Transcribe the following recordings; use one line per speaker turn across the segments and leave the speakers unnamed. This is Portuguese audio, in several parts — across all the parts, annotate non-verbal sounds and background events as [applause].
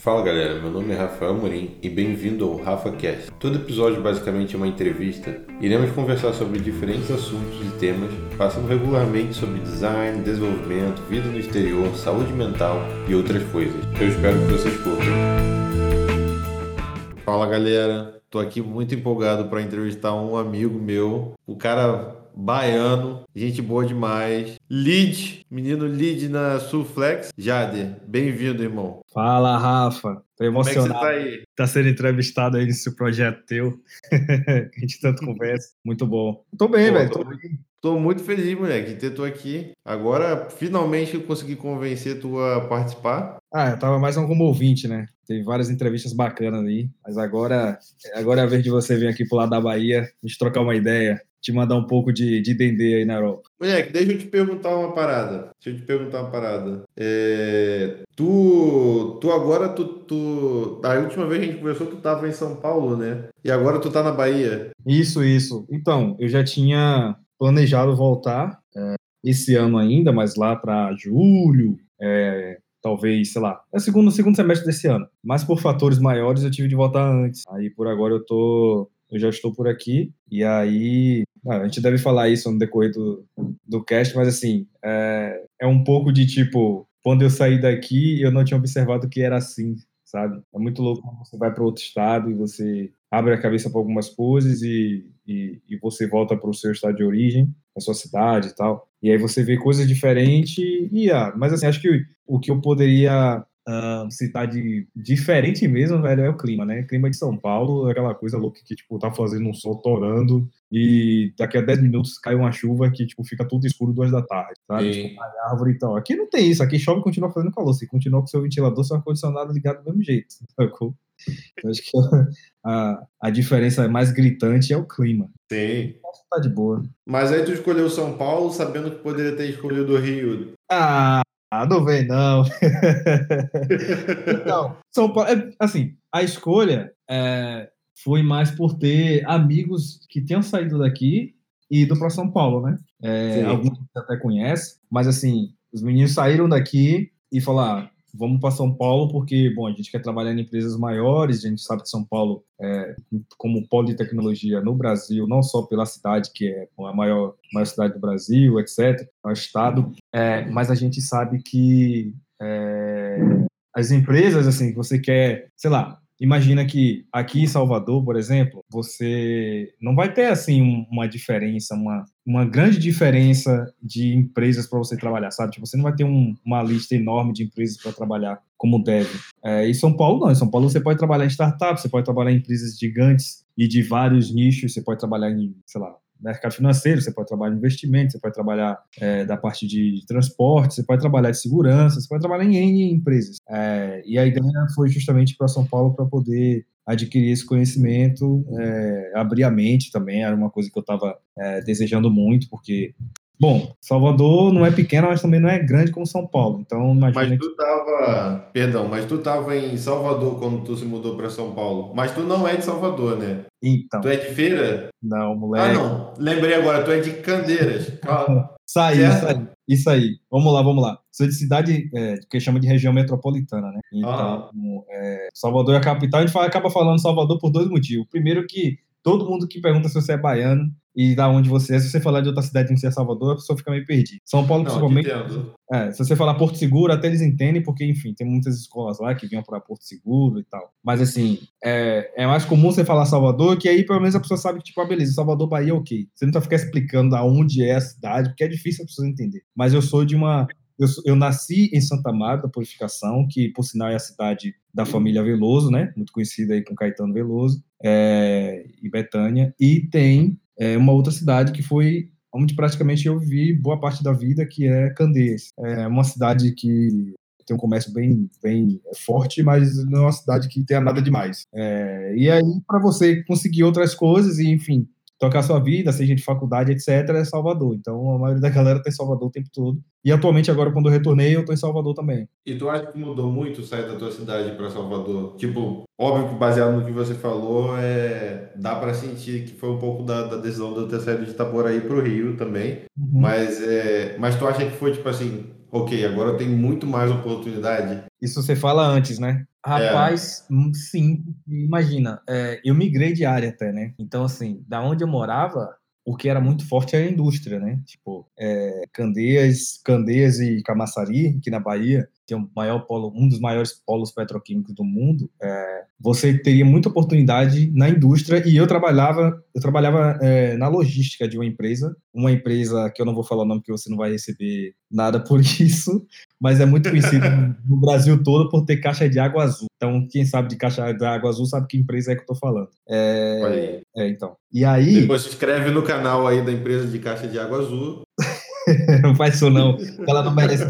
Fala galera, meu nome é Rafael Morim e bem-vindo ao RafaCast. Todo episódio basicamente é uma entrevista. Iremos conversar sobre diferentes assuntos e temas, passando regularmente sobre design, desenvolvimento, vida no exterior, saúde mental e outras coisas. Eu espero que vocês curtam. Fala galera, tô aqui muito empolgado para entrevistar um amigo meu, o cara baiano, gente boa demais. Lead, menino lead na Sulflex. Jade, bem-vindo, irmão.
Fala, Rafa. Tô emocionado.
Como é que você tá aí?
Tá sendo entrevistado aí nesse projeto teu. [laughs] a gente tanto conversa. Muito bom. Tô bem, velho. Tô...
tô... muito feliz, moleque, de ter tu aqui. Agora, finalmente, eu consegui convencer tu a participar.
Ah, eu tava mais um como ouvinte, né? Teve várias entrevistas bacanas aí. Mas agora, agora é a vez de você vir aqui pro lado da Bahia, a gente trocar uma ideia te mandar um pouco de, de dendê aí na Europa.
Moleque, deixa eu te perguntar uma parada. Deixa eu te perguntar uma parada. É, tu, tu agora, tu, tu. A última vez que a gente conversou, tu tava em São Paulo, né? E agora tu tá na Bahia.
Isso, isso. Então, eu já tinha planejado voltar é, esse ano ainda, mas lá para julho, é, talvez, sei lá, é segundo, segundo semestre desse ano. Mas por fatores maiores eu tive de voltar antes. Aí por agora eu tô eu já estou por aqui, e aí a gente deve falar isso no decorrer do, do cast, mas assim, é, é um pouco de tipo, quando eu saí daqui, eu não tinha observado que era assim, sabe? É muito louco quando você vai para outro estado e você abre a cabeça para algumas coisas e, e, e você volta para o seu estado de origem, a sua cidade e tal. E aí você vê coisas diferentes e, ah, mas assim, acho que o que eu poderia uh, cidade diferente mesmo, velho, é o clima, né? O clima de São Paulo é aquela coisa louca que, tipo, tá fazendo um sol torando e daqui a 10 minutos cai uma chuva que, tipo, fica tudo escuro duas da tarde, sabe? Tipo, uma árvore e tal. Aqui não tem isso, aqui chove e continua fazendo calor. Você continua com seu ventilador, seu ar-condicionado ligado do mesmo jeito, [laughs] sacou? Eu acho que a, a diferença mais gritante é o clima.
Sim.
Tá de boa.
Mas aí tu escolheu São Paulo sabendo que poderia ter escolhido o Rio.
Ah, ah, não vem, não. [laughs] então, São Paulo, é, assim, a escolha é, foi mais por ter amigos que tinham saído daqui e ido para São Paulo, né? É, alguns você até conhece, mas assim, os meninos saíram daqui e falaram: ah, vamos para São Paulo porque, bom, a gente quer trabalhar em empresas maiores, a gente sabe que São Paulo, é, como polo de tecnologia no Brasil, não só pela cidade, que é a maior, maior cidade do Brasil, etc., é o estado, é, mas a gente sabe que é, as empresas, assim, você quer, sei lá, Imagina que aqui em Salvador, por exemplo, você não vai ter assim uma diferença, uma, uma grande diferença de empresas para você trabalhar, sabe? Tipo, você não vai ter um, uma lista enorme de empresas para trabalhar como deve. É, em São Paulo, não. Em São Paulo, você pode trabalhar em startups, você pode trabalhar em empresas gigantes e de vários nichos, você pode trabalhar em, sei lá, mercado financeiro, você pode trabalhar em investimento, você pode trabalhar é, da parte de transporte, você pode trabalhar de segurança, você pode trabalhar em N empresas. É, e a ideia foi justamente para São Paulo para poder adquirir esse conhecimento, é, abrir a mente também, era uma coisa que eu estava é, desejando muito, porque Bom, Salvador não é pequena, mas também não é grande como São Paulo. Então,
imagina. Mas tu tava. Perdão, mas tu tava em Salvador quando tu se mudou para São Paulo. Mas tu não é de Salvador, né?
Então.
Tu é de feira?
Não, moleque.
Ah, não. Lembrei agora, tu é de Candeiras.
isso aí, isso aí. Isso aí. Vamos lá, vamos lá. Sou de cidade é, que chama de região metropolitana, né? Então, ah. é, Salvador é a capital. A gente acaba falando Salvador por dois motivos. Primeiro que todo mundo que pergunta se você é baiano e da onde você é. Se você falar de outra cidade que não seja Salvador, a pessoa fica meio perdida. São Paulo, não, principalmente. É, se você falar Porto Seguro, até eles entendem, porque, enfim, tem muitas escolas lá que vinham para Porto Seguro e tal. Mas, assim, é, é mais comum você falar Salvador, que aí pelo menos a pessoa sabe que, tipo, ah, beleza, Salvador, Bahia, ok. Você não tá ficar explicando aonde é a cidade, porque é difícil a pessoa entender. Mas eu sou de uma. Eu, eu, nasci em Santa Marta da Purificação, que por sinal é a cidade da família Veloso, né? Muito conhecida aí com Caetano Veloso, é, e Betânia. E tem é, uma outra cidade que foi onde praticamente eu vivi boa parte da vida, que é Candeias. É uma cidade que tem um comércio bem, bem forte, mas não é uma cidade que tenha nada demais. É, e aí, para você conseguir outras coisas, e enfim, tocar sua vida, seja de faculdade, etc., é Salvador. Então, a maioria da galera tá em Salvador o tempo todo. E atualmente, agora, quando eu retornei, eu tô em Salvador também.
E tu acha que mudou muito sair da tua cidade para Salvador? Tipo, óbvio que baseado no que você falou, é... dá para sentir que foi um pouco da, da decisão de eu ter saído de Itaboraí pro Rio também. Uhum. Mas, é... mas tu acha que foi, tipo assim, ok, agora tem muito mais oportunidade?
Isso você fala antes, né? Rapaz, é. sim, imagina, é, eu migrei de área até, né? Então, assim, da onde eu morava, o que era muito forte era a indústria, né? Tipo, é, Candeias, Candeias e Camaçari, aqui na Bahia, tem um maior polo, um dos maiores polos petroquímicos do mundo, é, você teria muita oportunidade na indústria e eu trabalhava, eu trabalhava é, na logística de uma empresa, uma empresa que eu não vou falar o nome porque você não vai receber nada por [laughs] isso, mas é muito conhecido no Brasil todo por ter caixa de água azul. Então, quem sabe de caixa de água azul sabe que empresa é que eu tô falando. É, é então. E aí.
Depois se inscreve no canal aí da empresa de caixa de água azul. [laughs]
não faz isso não, ela não merece.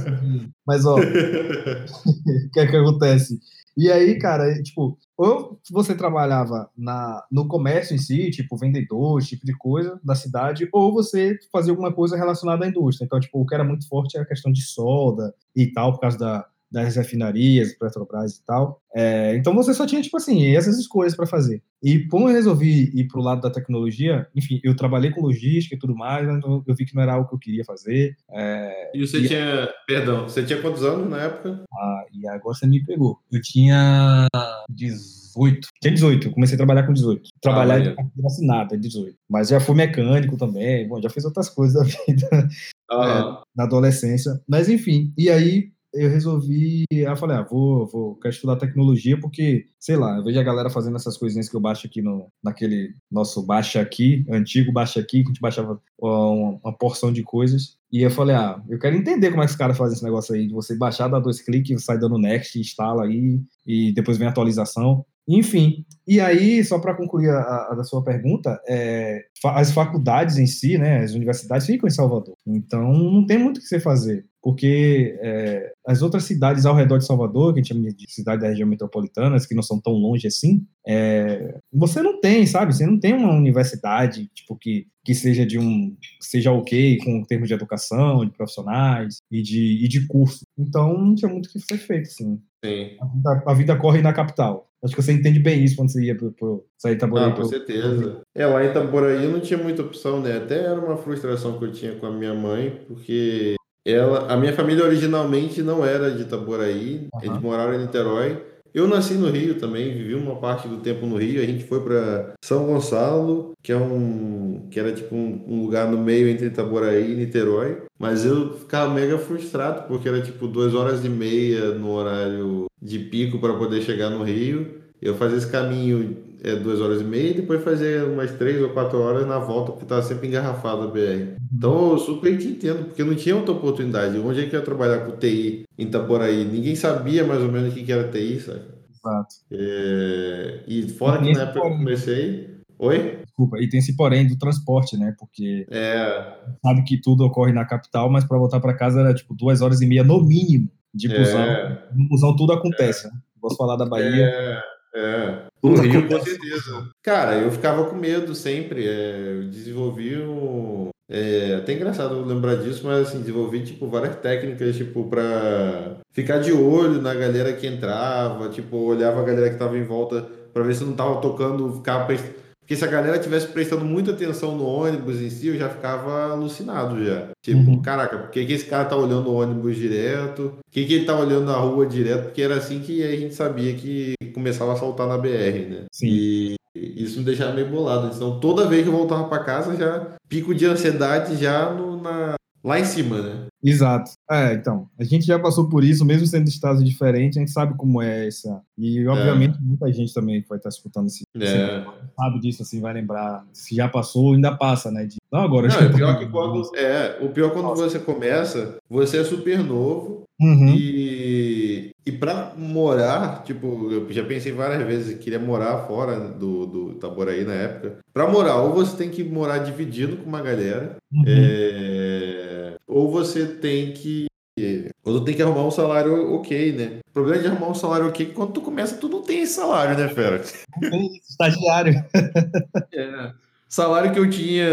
Mas, ó, [laughs] o que é que acontece? E aí, cara, tipo, ou você trabalhava na, no comércio em si, tipo, vendedor, tipo de coisa da cidade, ou você fazia alguma coisa relacionada à indústria. Então, tipo, o que era muito forte era a questão de solda e tal, por causa da, das refinarias, Petrobras e tal. É, então você só tinha, tipo assim, essas escolhas para fazer. E como eu resolvi ir para o lado da tecnologia, enfim, eu trabalhei com logística e tudo mais, então eu vi que não era algo que eu queria fazer. É,
e você e... tinha, perdão, você tinha quantos anos na época?
Ah, e agora você me pegou. Eu tinha 18. Tinha 18, eu comecei a trabalhar com 18. Trabalhar ah, de carteira assinada, 18. Mas já fui mecânico também, bom, já fiz outras coisas da [laughs] vida. Ah. É, na adolescência. Mas enfim, e aí eu resolvi, eu falei, ah, vou, vou, quero estudar tecnologia porque, sei lá, eu vejo a galera fazendo essas coisinhas que eu baixo aqui no, naquele nosso baixa aqui, antigo baixa aqui, que a gente baixava uma, uma, porção de coisas. E eu falei, ah, eu quero entender como é que os caras fazem esse negócio aí, de você baixar, dar dois cliques, sai dando next, instala aí, e depois vem a atualização. Enfim, e aí, só para concluir a, a, sua pergunta, é, as faculdades em si, né, as universidades ficam em Salvador. Então, não tem muito o que você fazer, porque é, as outras cidades ao redor de Salvador, que a gente chama de cidade da região metropolitana, que não são tão longe assim, é, você não tem, sabe? Você não tem uma universidade tipo que, que seja de um seja ok com termos de educação, de profissionais e de, e de curso. Então, não tinha muito o que ser feito, assim.
Sim.
A vida, a vida corre na capital. Acho que você entende bem isso quando você ia pro, pro sair de Itaboraí.
Ah, com certeza. É, lá em Itaboraí não tinha muita opção, né? Até era uma frustração que eu tinha com a minha mãe, porque ela, a minha família originalmente não era de Itaboraí, uhum. eles moraram em Niterói. Eu nasci no Rio também, vivi uma parte do tempo no Rio. A gente foi para São Gonçalo, que é um que era tipo um, um, lugar no meio entre Itaboraí e Niterói. Mas eu ficava mega frustrado porque era tipo duas horas e meia no horário de pico para poder chegar no Rio. Eu fazia esse caminho é, duas horas e meia e depois fazia umas três ou quatro horas na volta, porque estava sempre engarrafado a BR. Então eu super te entendo, porque não tinha outra oportunidade. Onde é que eu ia trabalhar com TI em Itaboraí? Ninguém sabia mais ou menos o que era TI, sabe?
Exato.
É... E fora que na época eu comecei. Oi?
Desculpa, e tem esse porém do transporte, né? Porque
é...
sabe que tudo ocorre na capital, mas para voltar para casa era tipo duas horas e meia no mínimo de busão. É... No busão tudo acontece, é... né? Posso falar da Bahia.
É, é. O Rio, com certeza. Cara, eu ficava com medo sempre. É, eu desenvolvi um. É até engraçado lembrar disso, mas assim, desenvolvi tipo várias técnicas, tipo, pra ficar de olho na galera que entrava, tipo, olhava a galera que tava em volta para ver se não tava tocando, ficava porque se a galera tivesse prestando muita atenção no ônibus em si, eu já ficava alucinado já. Tipo, uhum. caraca, por que, que esse cara tá olhando o ônibus direto? Por que, que ele tá olhando a rua direto? Porque era assim que a gente sabia que começava a saltar na BR, né?
Sim.
E isso me deixava meio bolado. Então, toda vez que eu voltava para casa, já pico de ansiedade já no, na, lá em cima, né?
Exato. É, então, a gente já passou por isso, mesmo sendo estados diferentes, a gente sabe como é essa. E, obviamente, é. muita gente também vai estar escutando esse,
é.
sabe disso, assim, vai lembrar. Se já passou, ainda passa, né? De,
não, agora. Não, é pior que quando. É, o pior quando Nossa. você começa, você é super novo
uhum.
e. E para morar, tipo, eu já pensei várias vezes, queria morar fora do, do Itaboraí na época. Para morar, ou você tem que morar dividindo com uma galera, uhum. é ou você tem que quando tem que arrumar um salário ok, né? O problema de arrumar um salário ok é que quando tu começa, tu não tem esse salário, né, fera?
Estagiário.
é. Salário que eu tinha,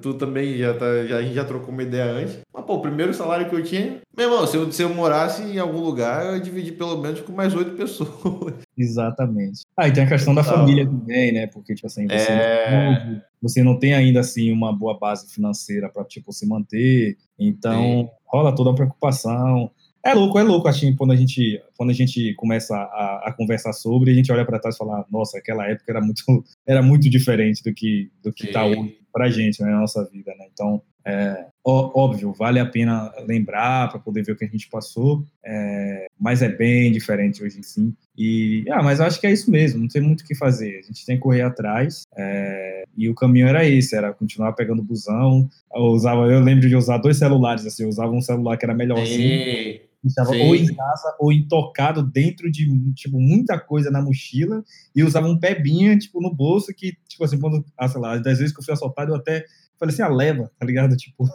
tu também já tá, a gente já trocou uma ideia antes. Mas, pô, o primeiro salário que eu tinha, meu irmão, se eu, se eu morasse em algum lugar, eu ia dividir pelo menos com mais oito pessoas. [laughs]
Exatamente. Ah, e tem a questão da família também, né? Porque, tipo assim, você, é... não, você não tem ainda, assim, uma boa base financeira para tipo, se manter. Então, Sim. rola toda uma preocupação. É louco, é louco, assim, quando a gente, quando a gente começa a, a conversar sobre, a gente olha para trás e fala, nossa, aquela época era muito, [laughs] era muito diferente do que do que está hoje para a gente, né, na nossa vida, né? Então, é, óbvio, vale a pena lembrar para poder ver o que a gente passou, é, mas é bem diferente hoje sim. E, ah, mas eu acho que é isso mesmo, não tem muito o que fazer. A gente tem que correr atrás, é, e o caminho era esse, era continuar pegando busão. Eu usava, eu lembro de usar dois celulares, assim, eu usava um celular que era melhorzinho. Estava ou em casa ou intocado dentro de tipo muita coisa na mochila e usava um pebinha tipo no bolso que tipo assim quando ah, sei lá das vezes que eu fui assaltado eu até falei assim ah leva tá ligado? [laughs] Tipo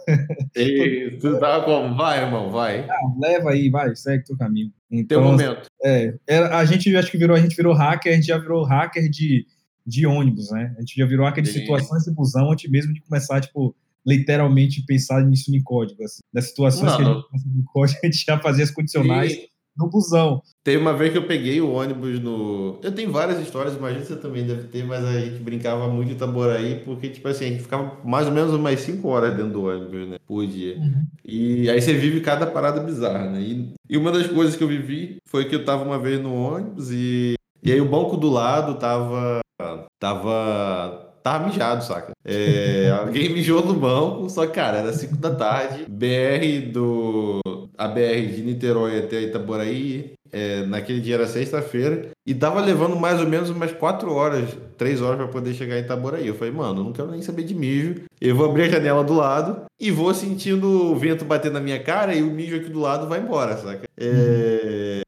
Ei, tu tava como? Vai irmão vai.
Ah, leva aí vai segue teu caminho
então Teu momento.
é a gente acho que virou a gente virou hacker a gente já virou hacker de de ônibus né? A gente já virou hacker de situações de busão antes mesmo de começar tipo literalmente pensar nisso em código. Assim. Das situações não, que a gente pensa em código, [laughs] a gente já fazia as condicionais e... no busão.
Teve uma vez que eu peguei o ônibus no. Eu tenho várias histórias, imagino que você também deve ter, mas a gente brincava muito em Itaboraí, porque, tipo assim, a gente ficava mais ou menos umas 5 horas dentro do ônibus, né? Por dia. Uhum. E aí você vive cada parada bizarra, né? E, e uma das coisas que eu vivi foi que eu tava uma vez no ônibus e. E aí o banco do lado tava. Tava tava mijado, saca? É, [laughs] alguém mijou no banco, só que, cara, era 5 da tarde, BR do. A BR de Niterói até Itaboraí, é, naquele dia era sexta-feira, e tava levando mais ou menos umas 4 horas, 3 horas para poder chegar em Itaboraí. Eu falei, mano, eu não quero nem saber de mijo, eu vou abrir a janela do lado e vou sentindo o vento bater na minha cara e o mijo aqui do lado vai embora, saca? É.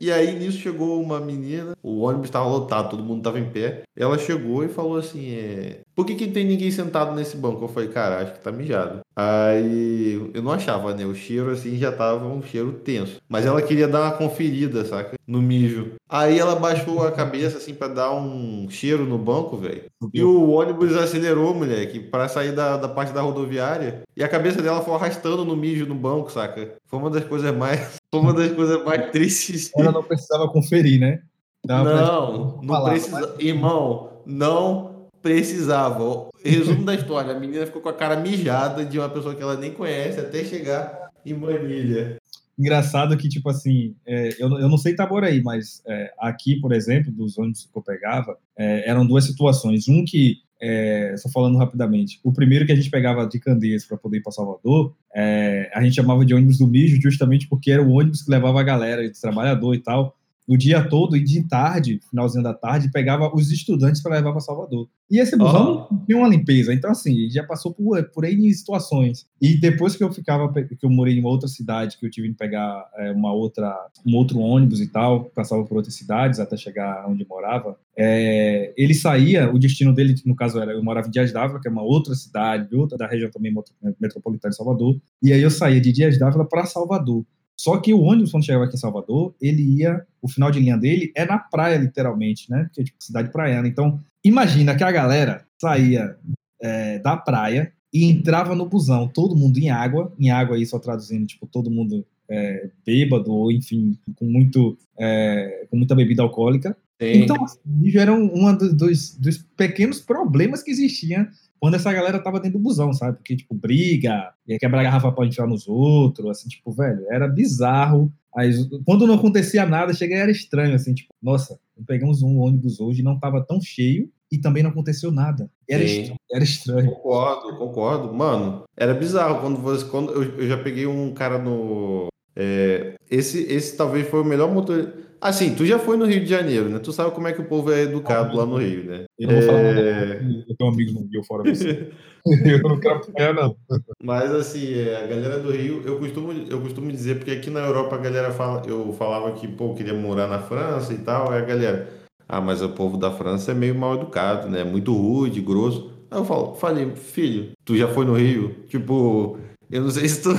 E aí nisso chegou uma menina, o ônibus estava lotado, todo mundo estava em pé. Ela chegou e falou assim: é, Por que, que tem ninguém sentado nesse banco? Eu falei, cara, acho que tá mijado. Aí eu não achava, né? O cheiro assim já tava um cheiro tenso. Mas ela queria dar uma conferida, saca? No mijo. Aí ela baixou a cabeça assim para dar um cheiro no banco, velho. E o ônibus acelerou, moleque, para sair da, da parte da rodoviária. E a cabeça dela foi arrastando no mijo no banco, saca? Foi uma das coisas mais. Foi uma das coisas mais [laughs] tristes.
Ela não precisava conferir, né?
Dava não, não precisa. Mas... Irmão, não precisava. Resumo da história: a menina ficou com a cara mijada de uma pessoa que ela nem conhece até chegar em Manilha.
Engraçado que, tipo assim, é, eu, eu não sei Itaboraí, mas é, aqui, por exemplo, dos ônibus que eu pegava, é, eram duas situações. Um que, é, só falando rapidamente, o primeiro que a gente pegava de Candeias para poder ir para Salvador, é, a gente chamava de ônibus do mijo justamente porque era o ônibus que levava a galera de trabalhador e tal o dia todo e de tarde, finalzinho da tarde, pegava os estudantes para levar para Salvador. E esse busão oh. tinha uma limpeza. Então, assim, já passou por, por aí situações. E depois que eu ficava, que eu morei em uma outra cidade, que eu tive que pegar é, uma outra, um outro ônibus e tal, passava por outras cidades até chegar onde morava, é, ele saía, o destino dele, no caso era, eu morava em Dias d'Ávila, que é uma outra cidade, outra da região também metropolitana de Salvador, e aí eu saía de Dias d'Ávila para Salvador. Só que o ônibus, quando chegava aqui em Salvador, ele ia, o final de linha dele é na praia, literalmente, né? Porque é tipo cidade praiana. Então, imagina que a galera saía é, da praia e entrava no busão, todo mundo em água, em água aí só traduzindo, tipo, todo mundo é, bêbado, ou enfim, com, muito, é, com muita bebida alcoólica. Sim. Então, assim, era um, um dos, dos pequenos problemas que existiam quando essa galera tava dentro do busão, sabe? Porque, tipo, briga, ia quebrar a garrafa pra entrar nos outros, assim, tipo, velho, era bizarro. Aí, quando não acontecia nada, cheguei era estranho, assim, tipo, nossa, pegamos um ônibus hoje, não tava tão cheio e também não aconteceu nada. Era, estranho, era estranho.
Concordo, concordo. Mano, era bizarro. Quando você. Quando eu, eu já peguei um cara no. É, esse, esse talvez foi o melhor motor Assim, tu já foi no Rio de Janeiro, né? Tu sabe como é que o povo é educado ah, lá no Rio, né?
Eu não vou falar é... eu tenho amigos no Rio fora você. [laughs] eu não quero apanhar, não.
Mas assim, é, a galera do Rio, eu costumo, eu costumo dizer, porque aqui na Europa a galera fala, eu falava que, pô, queria morar na França e tal, aí a galera, ah, mas o povo da França é meio mal educado, né? Muito rude, grosso. Aí eu falo, falei, filho, tu já foi no Rio? Tipo, eu não sei se tu.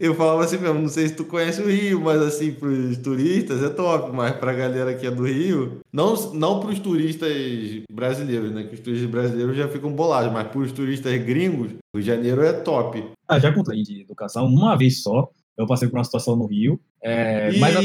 Eu falava assim mesmo, não sei se tu conhece o Rio, mas assim, pros turistas é top, mas pra galera que é do Rio, não, não pros turistas brasileiros, né? Que os turistas brasileiros já ficam bolados, mas pros turistas gringos, o Janeiro é top.
Ah, já contei de educação uma vez só. Eu passei por uma situação no Rio. É,
Ih,
mas a...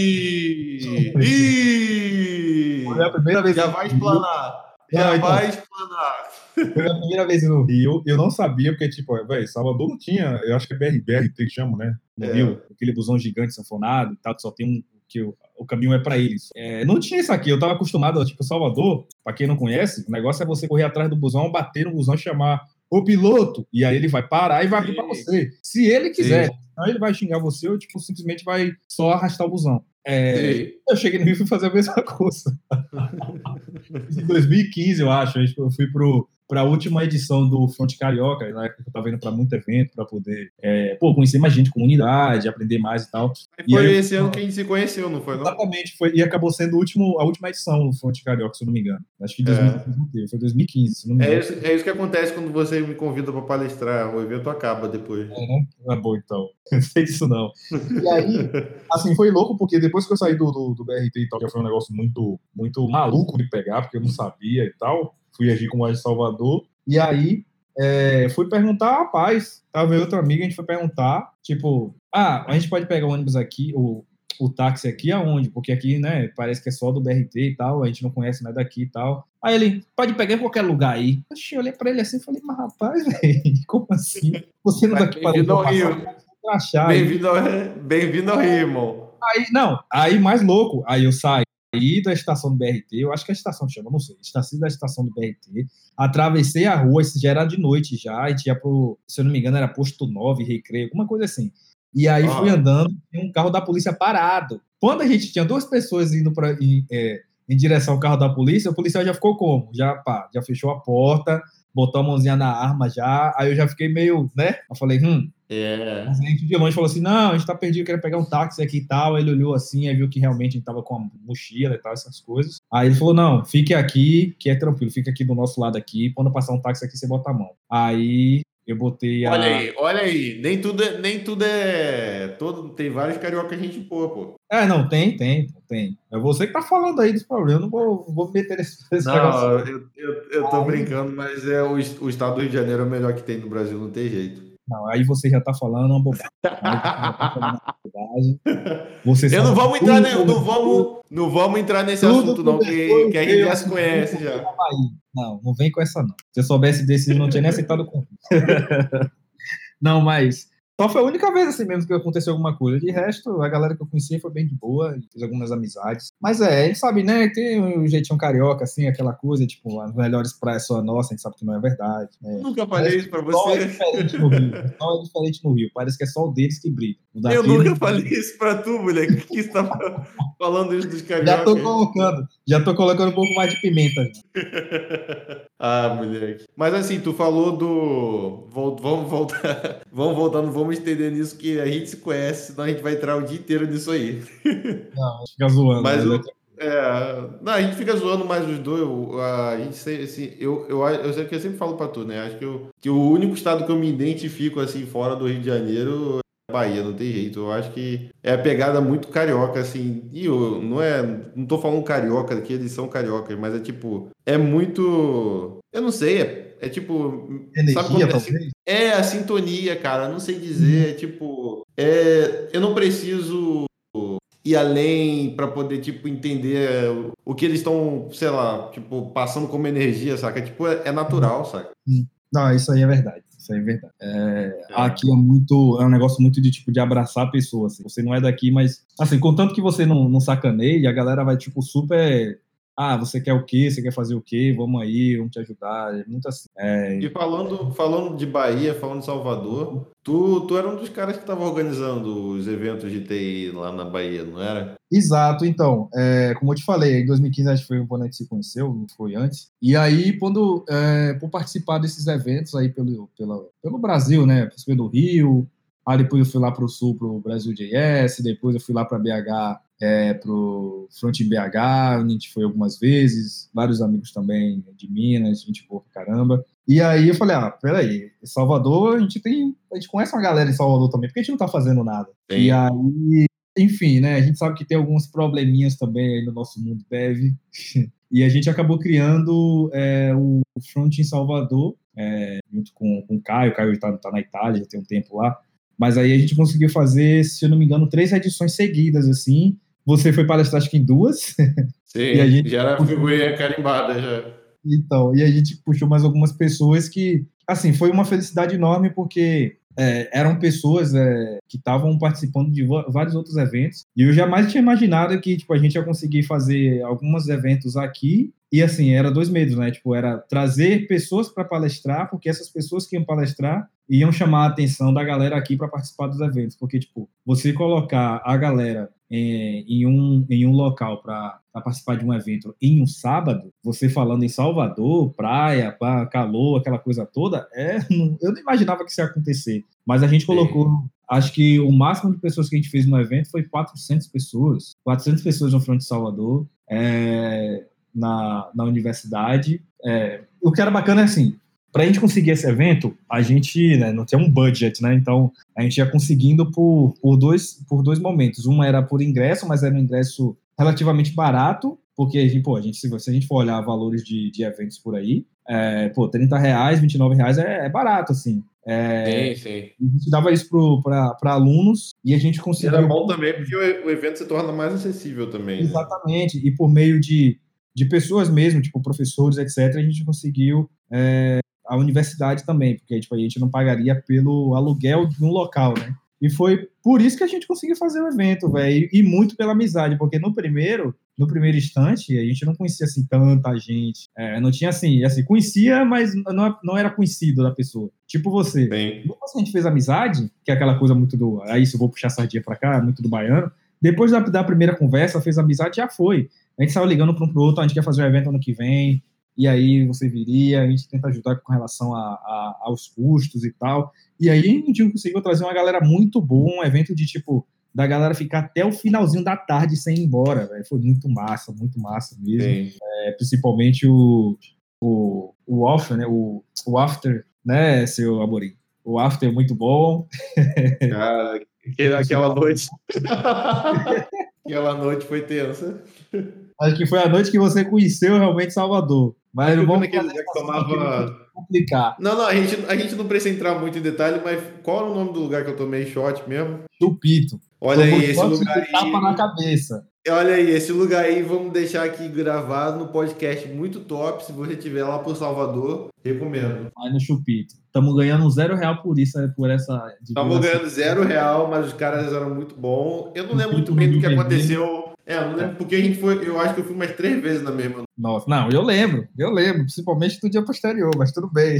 Ih,
Foi a primeira vez
já
no
vai
Rio.
explanar. Já
então.
vai explanar.
Foi a primeira vez no Rio. Eu não sabia, porque, tipo, velho, Salvador não tinha. Eu acho que é BRBR que chama, né? No
É.
Rio. Aquele busão gigante sanfonado e tal, que só tem um. Que o, o caminho é para eles. É, não tinha isso aqui. Eu tava acostumado, tipo, Salvador, pra quem não conhece, o negócio é você correr atrás do busão, bater no busão, chamar o piloto, e aí ele vai parar e vai abrir pra
Sim.
você. Se ele quiser,
Sim.
senão ele vai xingar você ou, tipo, simplesmente vai só arrastar o busão. É, eu cheguei no Rio e fui fazer a mesma coisa. [laughs] em 2015, eu acho. Eu fui para a última edição do Fonte Carioca, na época que eu estava indo para muito evento, para poder é, pô, conhecer mais gente, comunidade, aprender mais e tal. E
Foi
aí-
esse ano que a gente se conheceu, não foi? Não?
Exatamente, foi, e acabou sendo o último, a última edição do Fonte Carioca, se eu não me engano. Acho que em 2015 não teve, foi 2015, se eu não me
É
engano.
isso, é isso que acontece quando você me convida para palestrar. O evento acaba depois.
É, né? Ah, bom, então. [laughs] Não sei disso, não. E aí, [laughs] assim, foi louco, porque depois que eu saí do, do, do BRT e tal, que foi um negócio muito, muito maluco de pegar, porque eu não sabia e tal, fui agir com o de Salvador, e aí é, fui perguntar a rapaz, tava eu e outra amiga, a gente foi perguntar, tipo, ah, a gente pode pegar o ônibus aqui, o, o táxi aqui aonde? Porque aqui, né, parece que é só do BRT e tal, a gente não conhece nada daqui e tal. Aí ele, pode pegar em qualquer lugar aí. Oxi, Eu olhei pra ele assim e falei, mas rapaz, [laughs] velho, como assim? Você não daqui para
Bem-vindo ao Rio. Bem-vindo ao, bem-vindo ao Rio, irmão.
Aí, não, aí mais louco, aí eu saí da estação do BRT, eu acho que a estação chama, não sei, estação da estação do BRT, atravessei a rua, isso já era de noite já, a gente ia pro, se eu não me engano, era posto 9, recreio, alguma coisa assim. E aí
Ah.
fui andando, tinha um carro da polícia parado. Quando a gente tinha duas pessoas indo para em, é, em direção ao carro da polícia, o policial já ficou como? Já, pá, já fechou a porta, botou a mãozinha na arma já, aí eu já fiquei meio, né? Eu falei, hum,
É.
mas a gente de longe falou assim: não, a gente tá perdido, queria pegar um táxi aqui e tal. Aí ele olhou assim, aí viu que realmente a gente tava com a mochila e tal, essas coisas. Aí ele falou: não, fique aqui, que é tranquilo, fica aqui do nosso lado aqui. Quando passar um táxi aqui, você bota a mão. Aí eu botei a.
Olha aí, olha aí. Nem tudo é. Nem tudo é todo, tem vários carioca gente boa, pô.
É, não, tem, tem, tem. É você que tá falando aí dos problemas, eu não vou, vou me meter nesse, [laughs] nesse negócio.
Não, eu, eu, eu tô brincando, mas é o, o estado do Rio de Janeiro é o melhor que tem no Brasil, não tem jeito.
Não, aí você já tá falando uma bobagem. [laughs] Tá uma bobagem.
Eu não vamos entrar,
tudo
não vamos, não vamos entrar nesse assunto, não, que, que a gente já se conhece já.
Não, não vem com essa, não. Se eu soubesse desse, não tinha nem aceitado o convite. [laughs] não, mas só foi a única vez assim mesmo que aconteceu alguma coisa. De resto, a galera que eu conhecia foi bem de boa, fiz algumas amizades. Mas é, a gente sabe, né? Tem um jeitinho carioca, assim, aquela coisa, tipo, as melhores praias são a nossa, a gente sabe que não é verdade. né?
Nunca falei isso pra
Sol é
você.
diferente no Rio. Sol é diferente no Rio. Parece que é só o deles que brilha.
Eu nunca falei isso pra tu, moleque. Que você tá falando isso dos carioca?
Já tô colocando, já tô colocando um pouco mais de pimenta. [laughs]
Ah, moleque. Mas assim, tu falou do. Vamos voltar. [laughs] Vamos voltar, não vamos estender nisso, que a gente se conhece, senão a gente vai entrar o dia inteiro nisso aí. [laughs]
Não, fica zoando.
Mas
né?
o- É, não, a gente fica zoando mais os dois. o- A gente sei, assim, eu, eu, eu sei que eu sempre falo pra tu, né? Acho que, eu, que o único estado que eu me identifico assim fora do Rio de Janeiro Bahia, não tem jeito. Eu acho que é a pegada muito carioca, assim. E eu não é. Não tô falando carioca, que eles são cariocas, mas é tipo. É muito. Eu não sei, é, é tipo.
Energia,
quando é assim-
talvez.
é a sintonia, cara. Não sei dizer. Tipo, é, eu não preciso ir além pra poder, tipo, entender o, o que eles estão, sei lá, tipo, passando como energia, saca? Tipo, é, é natural, saca?
Não, isso aí é verdade. Isso é verdade. É, aqui é muito. É um negócio muito de tipo de abraçar a pessoa. Assim. Você não é daqui, mas. Assim, contanto que você não, não sacaneie, a galera vai, tipo, super. Ah, você quer o quê? Você quer fazer o quê? Vamos aí, vamos te ajudar. É muito assim. É,
E falando, falando de Bahia, falando de Salvador, tu, tu era um dos caras que tava organizando os eventos de TI lá na Bahia, não era?
Exato, então, é, como eu te falei, em 2015 acho que foi quando a gente se conheceu, não foi antes. E aí, quando, é, por participar desses eventos aí pelo, pela, pelo Brasil, né, participei do Rio, aí depois eu fui lá para o Sul, para o Brasil JS, depois eu fui lá para BH é, pro Front BH, a gente foi algumas vezes, vários amigos também de Minas, gente boa pra caramba. E aí eu falei, ah, peraí, Salvador, a gente tem. A gente conhece uma galera em Salvador também, porque a gente não tá fazendo nada. Sim. E aí, enfim, né? A gente sabe que tem alguns probleminhas também aí no nosso mundo dev. [laughs] e a gente acabou criando é, o Front em Salvador, é, junto com, com o Caio. O Caio está tá na Itália, já tem um tempo lá. Mas aí a gente conseguiu fazer, se eu não me engano, três edições seguidas, assim. Você foi palestrar, acho que em duas. [laughs]
Sim, e a gente já era figurinha carimbada, já.
Então, e a gente puxou mais algumas pessoas que, assim, foi uma felicidade enorme, porque é, eram pessoas é, que estavam participando de vários outros eventos e eu jamais tinha imaginado que tipo a gente ia conseguir fazer alguns eventos aqui e assim era dois medos né tipo era trazer pessoas para palestrar porque essas pessoas que iam palestrar iam chamar a atenção da galera aqui para participar dos eventos porque tipo você colocar a galera em, em um, em um local para participar de um evento em um sábado, você falando em Salvador, praia, calor, aquela coisa toda, é, eu não imaginava que isso ia acontecer. Mas a gente colocou, Sim. acho que o máximo de pessoas que a gente fez no evento foi 400 pessoas. 400 pessoas no front de Salvador, é, na, na universidade. É, o que era bacana é assim, para a gente conseguir esse evento, a gente né, não tinha um budget, né? Então a gente ia conseguindo por, por, dois, por dois momentos. Uma era por ingresso, mas era um ingresso relativamente barato, porque pô, a gente, se, a gente for olhar valores de, de eventos por aí, é, pô, 30 reais, 29 reais é, é barato, assim. É, sim, sim. A gente dava isso para alunos e a gente conseguiu.
Era bom também porque o evento se torna mais acessível também.
Né? Exatamente. Né? E por meio de, de pessoas mesmo, tipo professores, etc., a gente conseguiu é, a universidade também, porque tipo, a gente não pagaria pelo aluguel de um local, né? E foi por isso que a gente conseguiu fazer o evento, velho, e muito pela amizade, porque no primeiro, no primeiro instante, a gente não conhecia assim tanta gente, é, não tinha assim, assim, conhecia, mas não, não era conhecido da pessoa. Tipo você. Bem. Depois que a gente fez amizade, que é aquela coisa muito do, aí se eu vou puxar sardinha para cá, muito do baiano, depois da, da primeira conversa, fez amizade, já foi. A gente saiu ligando para um pro outro, a gente quer fazer o evento ano que vem, e aí você viria, a gente tenta ajudar com relação a, a, aos custos e tal. E aí a gente conseguiu trazer uma galera muito boa, um evento de tipo, da galera ficar até o finalzinho da tarde sem ir embora, véio. Foi muito massa, muito massa mesmo. É, principalmente o, o, o off, né? O, o after, né, seu Amorim? O after é muito bom.
Cara, [laughs] aquela noite. [laughs] aquela noite foi tensa.
Acho que foi a noite que você conheceu realmente Salvador. Mas não vamos
que tomava... complicar. Não, não, a gente, a gente não precisa entrar muito em detalhe, mas qual é o nome do lugar que eu tomei shot mesmo?
Chupito.
Olha aí, esse lugar aí.
Tapa na cabeça.
Olha aí, esse lugar aí, vamos deixar aqui gravado no podcast muito top. Se você estiver lá por Salvador, recomendo.
Vai no Chupito. Estamos ganhando zero real por isso, né, por essa.
Estamos ganhando zero real, mas os caras eram muito bons. Eu não lembro muito bem do que aconteceu. É, eu não lembro porque a gente foi. Eu acho que eu fui mais três vezes na mesma.
Nossa, não, eu lembro, eu lembro, principalmente do dia posterior, mas tudo bem.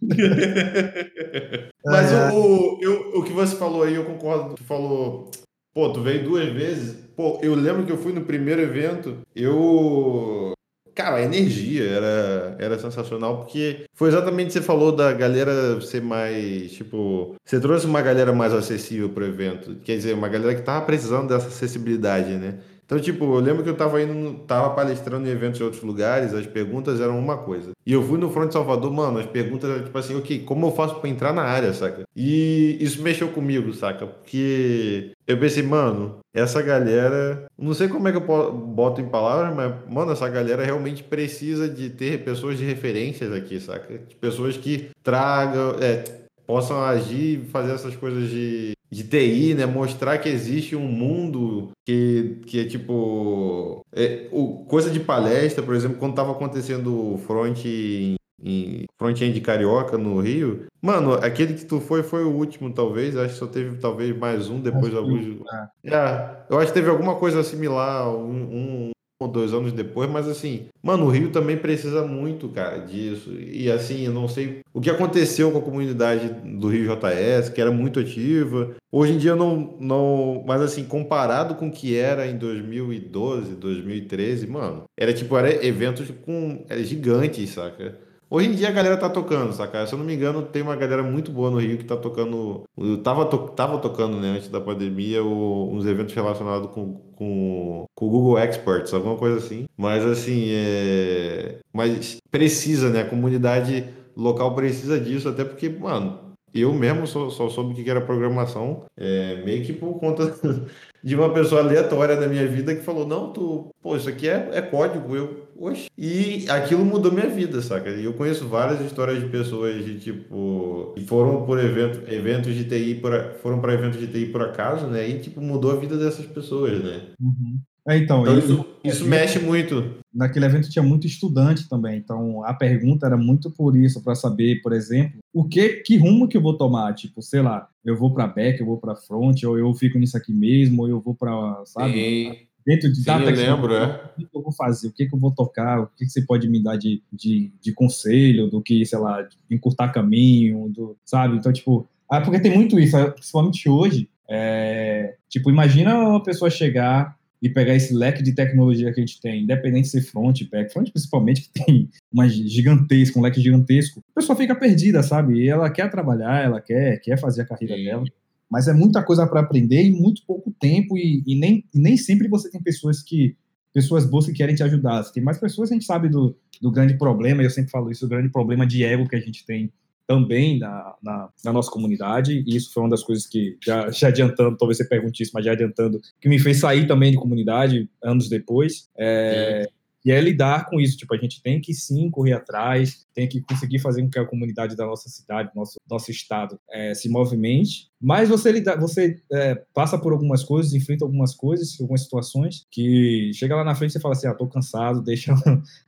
[laughs]
mas é... o, o, o que você falou aí, eu concordo. Tu falou, pô, tu veio duas vezes. Pô, eu lembro que eu fui no primeiro evento, eu cara, a energia era, era sensacional, porque foi exatamente o que você falou da galera ser mais, tipo, você trouxe uma galera mais acessível pro evento, quer dizer, uma galera que tava precisando dessa acessibilidade, né? Então, tipo, eu lembro que eu tava indo, tava palestrando em eventos em outros lugares, as perguntas eram uma coisa. E eu fui no Front Salvador, mano, as perguntas eram tipo assim, ok, como eu faço pra entrar na área, saca? E isso mexeu comigo, saca? Porque eu pensei, mano, essa galera, não sei como é que eu boto em palavras, mas, mano, essa galera realmente precisa de ter pessoas de referências aqui, saca? De pessoas que tragam, é, possam agir e fazer essas coisas de de TI, né? Mostrar que existe um mundo que, que é tipo. É, o, coisa de palestra, por exemplo, quando estava acontecendo o front em, em front-end carioca no Rio. Mano, aquele que tu foi foi o último, talvez. Acho que só teve talvez mais um depois de alguns. É. é, eu acho que teve alguma coisa similar, um, um ou dois anos depois, mas assim, mano, o Rio também precisa muito, cara, disso. E assim, eu não sei o que aconteceu com a comunidade do Rio JS, que era muito ativa. Hoje em dia não, não, mas assim, comparado com o que era em 2012, 2013, mano, era tipo, era eventos com, era gigantes, saca? Hoje em dia a galera tá tocando, saca? Se eu não me engano, tem uma galera muito boa no Rio que tá tocando. Eu tava, to, tava tocando, né, antes da pandemia, o, uns eventos relacionados com, com, Google Experts, alguma coisa assim. Mas assim, é. Mas precisa, né? A comunidade local precisa disso, até porque, mano, eu mesmo só, só soube o que era programação, é, meio que por conta [laughs] de uma pessoa aleatória da minha vida que falou: Não, tu, pô, isso aqui é, é código. Eu, oxe. E aquilo mudou minha vida, saca? E eu conheço várias histórias de pessoas de tipo, que foram por evento, eventos de TI, por, foram para eventos de TI por acaso, né? E tipo, mudou a vida dessas pessoas, né?
Uhum. É, então,
então isso, isso mexe muito.
Naquele evento tinha muito estudante também, então a pergunta era muito por isso, para saber, por exemplo, o que, que rumo que eu vou tomar, tipo, sei lá, eu vou para back, eu vou para front, ou eu fico nisso aqui mesmo, ou eu vou para, sabe?
E...
Dentro de
Sim, eu lembro, é.
O que eu vou fazer? O que, que eu vou tocar? O que, que você pode me dar de, de, de conselho? Do que, sei lá, encurtar caminho, do, sabe? Então, tipo, ah, porque tem muito isso, principalmente hoje. É, tipo, imagina uma pessoa chegar e pegar esse leque de tecnologia que a gente tem, independente de ser front, back, front principalmente, que tem uma gigantesca, um leque gigantesco, a pessoa fica perdida, sabe? E ela quer trabalhar, ela quer, quer fazer a carreira Sim. dela, mas é muita coisa para aprender em muito pouco tempo e, e nem, e nem sempre você tem pessoas que pessoas boas que querem te ajudar. Tem mais pessoas, a gente sabe do, do grande problema, e eu sempre falo isso, o grande problema de ego que a gente tem também na, na, na, nossa comunidade, e isso foi uma das coisas que, já, [laughs] já adiantando, talvez você pergunte isso, mas já adiantando, que me fez sair também de comunidade anos depois, é, e é lidar com isso, tipo, a gente tem que sim correr atrás, tem que conseguir fazer com que a comunidade da nossa cidade, nosso, nosso estado, é, se movimente, mas você, lida, você é, passa por algumas coisas, enfrenta algumas coisas, algumas situações, que chega lá na frente e você fala assim, ah, tô cansado, [laughs] deixa,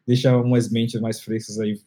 deixa umas mentes mais frescas aí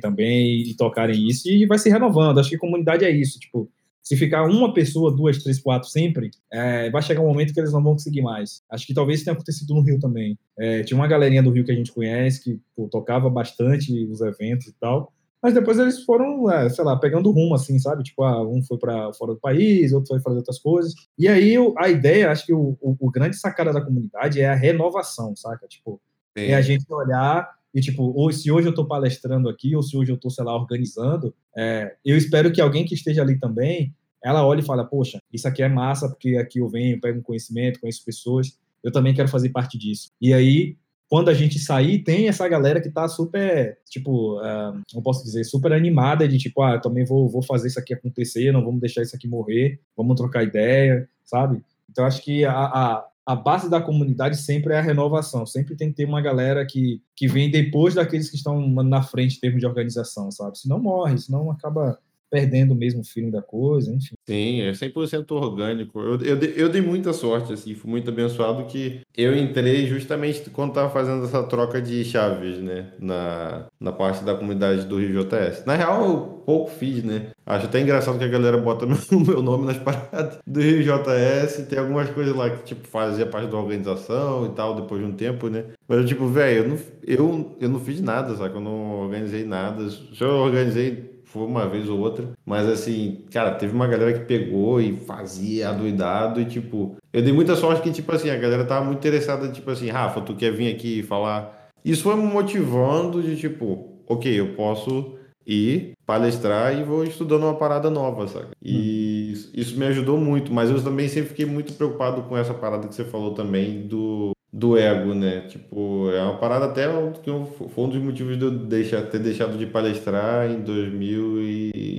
também e tocarem isso, e vai se renovando. Acho que comunidade é isso, tipo, se ficar uma pessoa, duas, três, quatro sempre, é, vai chegar um momento que eles não vão conseguir mais. Acho que talvez tenha acontecido no Rio também. É, tinha uma galerinha do Rio que a gente conhece, que pô, tocava bastante os eventos e tal, mas depois eles foram, é, sei lá, pegando rumo, assim, sabe? Tipo, ah, um foi para fora do país, outro foi fazer outras coisas. E aí a ideia, acho que o, o, o grande sacada da comunidade é a renovação, saca? Tipo, Sim. é a gente olhar e, tipo, ou se hoje eu estou palestrando aqui, ou se hoje eu estou, sei lá, organizando, é, eu espero que alguém que esteja ali também, ela olhe e fale, poxa, isso aqui é massa, porque aqui eu venho, pego um conhecimento, conheço pessoas, eu também quero fazer parte disso. E aí, quando a gente sair, tem essa galera que tá super, tipo, uh, não posso dizer, super animada de tipo, ah, também vou, vou fazer isso aqui acontecer, não vamos deixar isso aqui morrer, vamos trocar ideia, sabe? Então, acho que a, a, a base da comunidade sempre é a renovação. Sempre tem que ter uma galera que, que vem depois daqueles que estão na frente em termos de organização, sabe? Senão morre, senão acaba perdendo mesmo o feeling da coisa, enfim.
Sim, é 100% orgânico. Eu, eu, eu dei muita sorte, assim, fui muito abençoado que eu entrei justamente quando estava fazendo essa troca de chaves, né, na, na parte da comunidade do Rio JS. Na real, eu pouco fiz, né. Acho até engraçado que a galera bota [laughs] o meu nome nas paradas do Rio JS, tem algumas coisas lá que, tipo, fazia parte da organização e tal, depois de um tempo, né. Mas, tipo, velho, eu não, eu, eu não fiz nada, sabe? Eu não organizei nada. Só organizei foi uma vez ou outra. Mas assim, cara, teve uma galera que pegou e fazia adoidado e tipo, eu dei muita sorte que, tipo assim, a galera tava muito interessada, tipo assim, Rafa, tu quer vir aqui falar? Isso foi me motivando de tipo, ok, eu posso ir palestrar e vou estudando uma parada nova, sabe? E hum. isso me ajudou muito, mas eu também sempre fiquei muito preocupado com essa parada que você falou também do do ego, né? Tipo, é uma parada até que foi um dos motivos de eu deixar, ter deixado de palestrar em 2000 e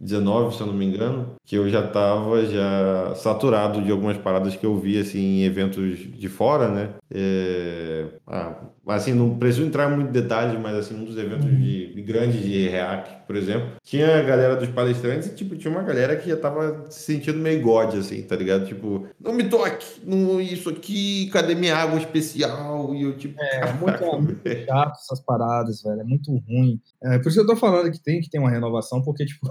19, se eu não me engano, que eu já estava já saturado de algumas paradas que eu vi assim em eventos de fora, né? É, ah, assim, não preciso entrar muito em detalhes, mas assim, um dos eventos de, de grandes de React, por exemplo, tinha a galera dos palestrantes e tipo, tinha uma galera que já tava se sentindo meio god assim, tá ligado? Tipo, não me toque, não isso aqui, cadê minha água especial? E eu tipo,
é, muito, muito chato essas paradas, velho, é muito ruim. É, por isso eu tô falando que tem que ter uma renovação, porque [laughs] tipo,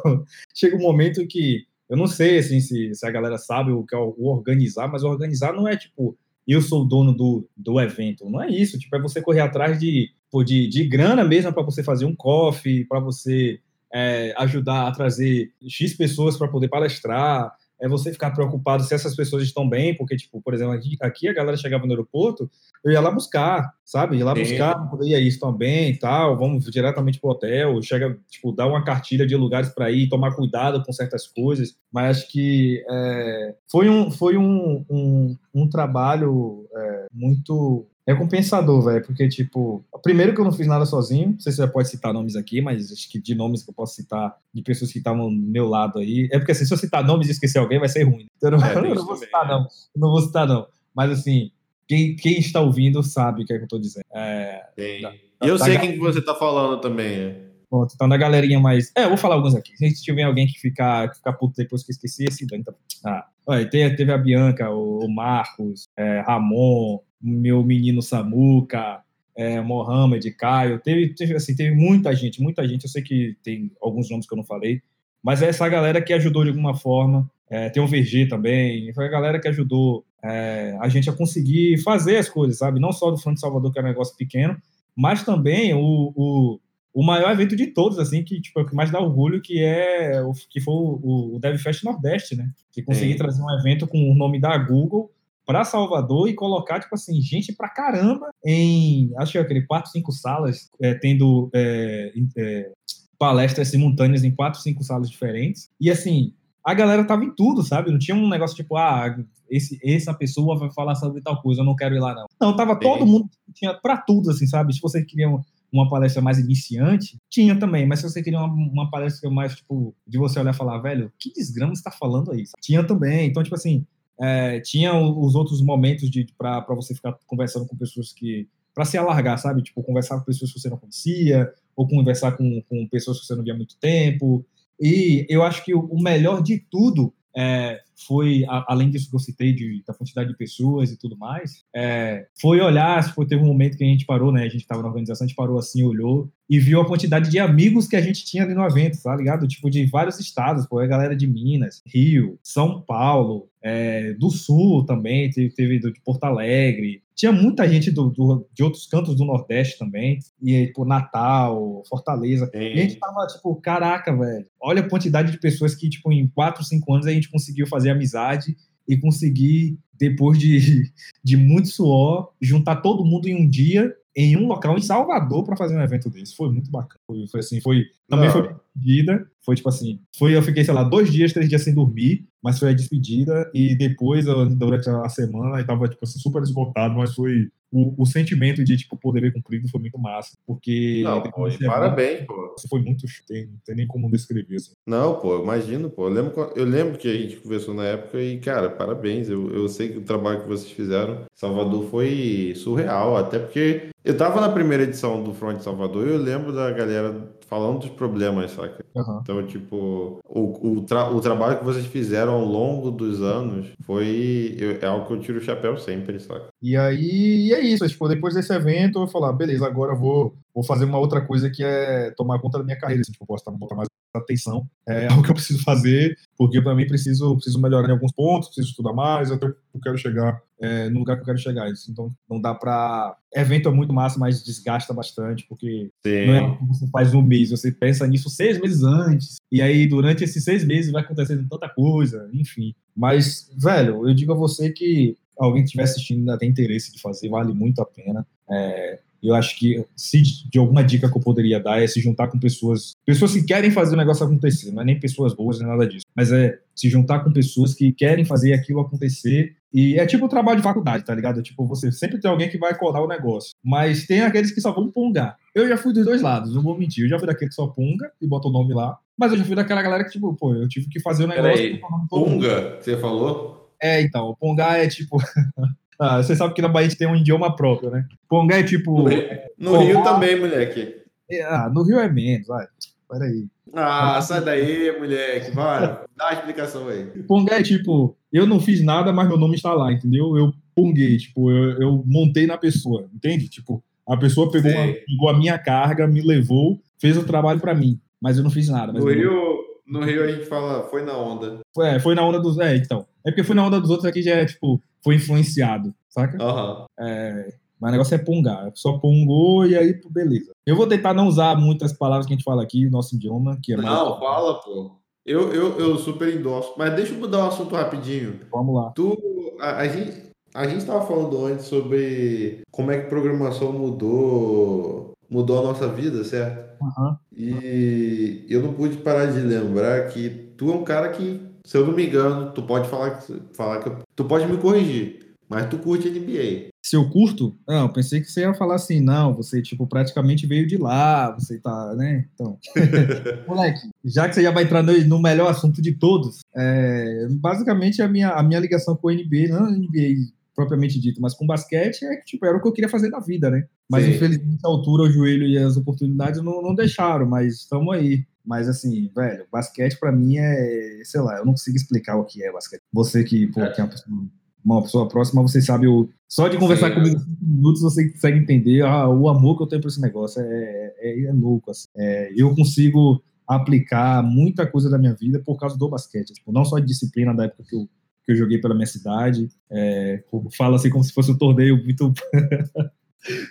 chega um momento que eu não sei assim, se, se a galera sabe o que é o organizar, mas organizar não é tipo eu sou o dono do, do evento. Não é isso. Tipo, é você correr atrás de, de, de grana mesmo para você fazer um coffee, para você é, ajudar a trazer X pessoas para poder palestrar. é você ficar preocupado se essas pessoas estão bem, porque, tipo, por exemplo, aqui, aqui a galera chegava no aeroporto, eu ia lá buscar, sabe? Ia lá buscar, e aí, estão bem e tal, vamos diretamente pro hotel, chega, tipo, dá uma cartilha de lugares para ir, tomar cuidado com certas coisas, mas acho que é, foi, um, foi um, um, um trabalho é, muito recompensador, velho, porque, tipo, primeiro que eu não fiz nada sozinho, não sei se você pode citar nomes aqui, mas acho que de nomes que eu posso citar, de pessoas que estavam do meu lado aí, é porque, assim, se eu citar nomes e esquecer alguém, vai ser ruim. Então, eu não, é, [laughs] eu não vou citar, não. Não vou citar, não. Mas, assim, quem, quem está ouvindo sabe o que é que eu tô dizendo. É,
da, e eu sei quem que você tá falando também, é.
Pronto, então da galerinha mais. É, eu vou falar alguns aqui. Se tiver alguém que ficar, que ficar puto depois que eu esqueci, esse então. Ah, olha, teve, teve a Bianca, o, o Marcos, é, Ramon, meu menino Samuca, é, Mohamed, Caio, teve, teve, assim, teve muita gente, muita gente. Eu sei que tem alguns nomes que eu não falei, mas é essa galera que ajudou de alguma forma. É, tem o VG também, foi a galera que ajudou é, a gente a conseguir fazer as coisas, sabe? Não só do Front de Salvador, que é um negócio pequeno, mas também o, o, o maior evento de todos, assim, que tipo, é o que mais dá orgulho, que é o que foi o, o DevFest Nordeste, né? Que consegui trazer um evento com o nome da Google para Salvador e colocar, tipo assim, gente pra caramba em, acho que é aquele quatro, cinco salas, é, tendo é, é, palestras simultâneas em quatro, cinco salas diferentes. E assim, a galera tava em tudo, sabe? Não tinha um negócio tipo, ah, esse, essa pessoa vai falar sobre tal coisa, eu não quero ir lá, não. Não, tava todo mundo, tinha pra tudo, assim, sabe? Se você queria uma palestra mais iniciante, tinha também, mas se você queria uma, uma palestra mais, tipo, de você olhar e falar, velho, que desgrama você tá falando aí? Tinha também, então, tipo assim, é, tinha os outros momentos de para você ficar conversando com pessoas que para se alargar, sabe? Tipo, conversar com pessoas que você não conhecia, ou conversar com, com pessoas que você não via há muito tempo. E eu acho que o, melhor de tudo é, foi, a, além disso que eu citei, de, da quantidade de pessoas e tudo mais, é, foi olhar, foi, teve um momento que a gente parou, né? A gente estava na organização, a gente parou assim, olhou e viu a quantidade de amigos que a gente tinha ali no evento, tá ligado? Tipo, de vários estados, pô, a galera de Minas, Rio, São Paulo, é, do Sul também, teve, teve de Porto Alegre, tinha muita gente do, do, de outros cantos do Nordeste também, e tipo, Natal, Fortaleza, Sim. e a gente tava tipo, caraca, velho, olha a quantidade de pessoas que, tipo, em 4, 5 anos a gente conseguiu fazer amizade e conseguir, depois de, [laughs] de muito suor, juntar todo mundo em um dia em um local em Salvador para fazer um evento desse. Foi muito bacana. Foi, foi assim, foi também Não. foi despedida. Foi tipo assim, foi eu fiquei sei lá dois dias, três dias sem dormir, mas foi a despedida e depois durante a semana eu tava tipo assim super esgotado, mas foi o, o sentimento de tipo poder ver cumprido foi muito massa, porque
Não, pô, parabéns, pô.
Foi muito, tem, não tem nem como descrever assim.
Não, pô, imagino, pô. Eu lembro, eu lembro que a gente conversou na época e cara, parabéns. Eu, eu sei que o trabalho que vocês fizeram, Salvador foi surreal, até porque eu tava na primeira edição do Front Salvador e eu lembro da galera falando dos problemas, saca? Uhum. Então, tipo, o, o, tra o trabalho que vocês fizeram ao longo dos anos foi eu, é algo que eu tiro o chapéu sempre, saca?
E aí, e é isso. Tipo, depois desse evento, eu vou falar, beleza, agora eu vou, vou fazer uma outra coisa que é tomar conta da minha carreira. Assim, tipo, posso botar mais atenção é [laughs] o que eu preciso fazer, porque para mim preciso, preciso melhorar em alguns pontos, preciso estudar mais, até eu quero chegar é, no lugar que eu quero chegar. Isso, então não dá para evento é muito massa, mas desgasta bastante, porque Sim. não é que você faz um mês, você pensa nisso seis meses antes, e aí durante esses seis meses vai acontecendo tanta coisa, enfim. Mas, velho, eu digo a você que alguém que estiver assistindo ainda tem interesse de fazer, vale muito a pena. É, eu acho que se de alguma dica que eu poderia dar é se juntar com pessoas, pessoas que querem fazer o negócio acontecer, não é nem pessoas boas nem nada disso, mas é se juntar com pessoas que querem fazer aquilo acontecer. E é tipo o trabalho de faculdade, tá ligado? Tipo, você sempre tem alguém que vai codar o negócio, mas tem aqueles que só vão pungar. Eu já fui dos dois lados, não vou mentir. Eu já fui daquele que só punga e bota o nome lá, mas eu já fui daquela galera que, tipo, pô, eu tive que fazer o negócio. Peraí,
punga, você falou?
É, então, o pungar é tipo. [laughs] Ah, você sabe que na Bahia a gente tem um idioma próprio, né? Pongá é tipo.
No Rio, no Rio também, moleque.
É, ah, no Rio é menos, vai. Peraí.
Ah, sai daí, moleque. Vai, dá uma explicação aí.
Pongá é tipo, eu não fiz nada, mas meu nome está lá, entendeu? Eu ponguei, tipo, eu, eu montei na pessoa, entende? Tipo, a pessoa pegou, uma, pegou a minha carga, me levou, fez o trabalho para mim, mas eu não fiz nada.
no, Rio, no Rio a gente fala, foi na onda.
É, foi na onda dos. É, então. É porque foi na onda dos outros aqui já é, tipo, foi influenciado, saca?
Uhum.
É, mas o negócio é pungar. Só pungou e aí, beleza. Eu vou tentar não usar muitas palavras que a gente fala aqui, nosso idioma, que é
Não, fala, pô. Eu, eu, eu super endosso. Mas deixa eu mudar o assunto rapidinho.
Vamos lá.
Tu, a, a gente, a gente estava falando antes sobre como é que programação mudou, mudou a nossa vida, certo?
Uhum.
E eu não pude parar de lembrar que tu é um cara que, se eu não me engano, tu pode falar, falar que tu pode me corrigir. Mas tu curte NBA.
Se eu curto? Não, pensei que você ia falar assim, não, você, tipo, praticamente veio de lá, você tá, né? Então, [laughs] moleque, já que você já vai entrar no, no melhor assunto de todos, é, basicamente a minha, a minha ligação com o NBA, não a NBA propriamente dito, mas com basquete é que, tipo, era o que eu queria fazer na vida, né? Mas, Sim. infelizmente, a altura, o joelho e as oportunidades não, não deixaram, mas estamos aí. Mas, assim, velho, basquete para mim é, sei lá, eu não consigo explicar o que é basquete. Você que, pô, que é uma pessoa uma pessoa próxima, você sabe o. Só de conversar Sim, comigo cinco minutos, você consegue entender ah, o amor que eu tenho por esse negócio. É, é, é louco. Assim. É, eu consigo aplicar muita coisa da minha vida por causa do basquete. Tipo, não só de disciplina da época que eu, que eu joguei pela minha cidade. É, falo assim como se fosse um torneio muito. [laughs]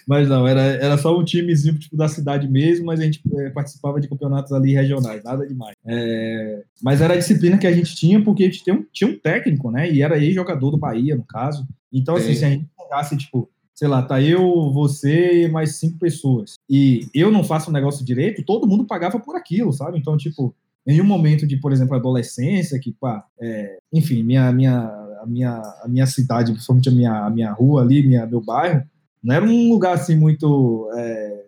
Mas não, era, era só um timezinho tipo, da cidade mesmo, mas a gente é, participava de campeonatos ali regionais, nada demais. É, mas era a disciplina que a gente tinha, porque a gente tinha um, tinha um técnico, né? E era ex-jogador do Bahia, no caso. Então, assim, se a gente pegasse, tipo, sei lá, tá eu, você e mais cinco pessoas, e eu não faço um negócio direito, todo mundo pagava por aquilo, sabe? Então, tipo, em um momento de, por exemplo, adolescência, que, pá, é, enfim, minha, minha, a, minha, a minha cidade, principalmente a minha, a minha rua ali, minha, meu bairro, não era um lugar assim muito, é,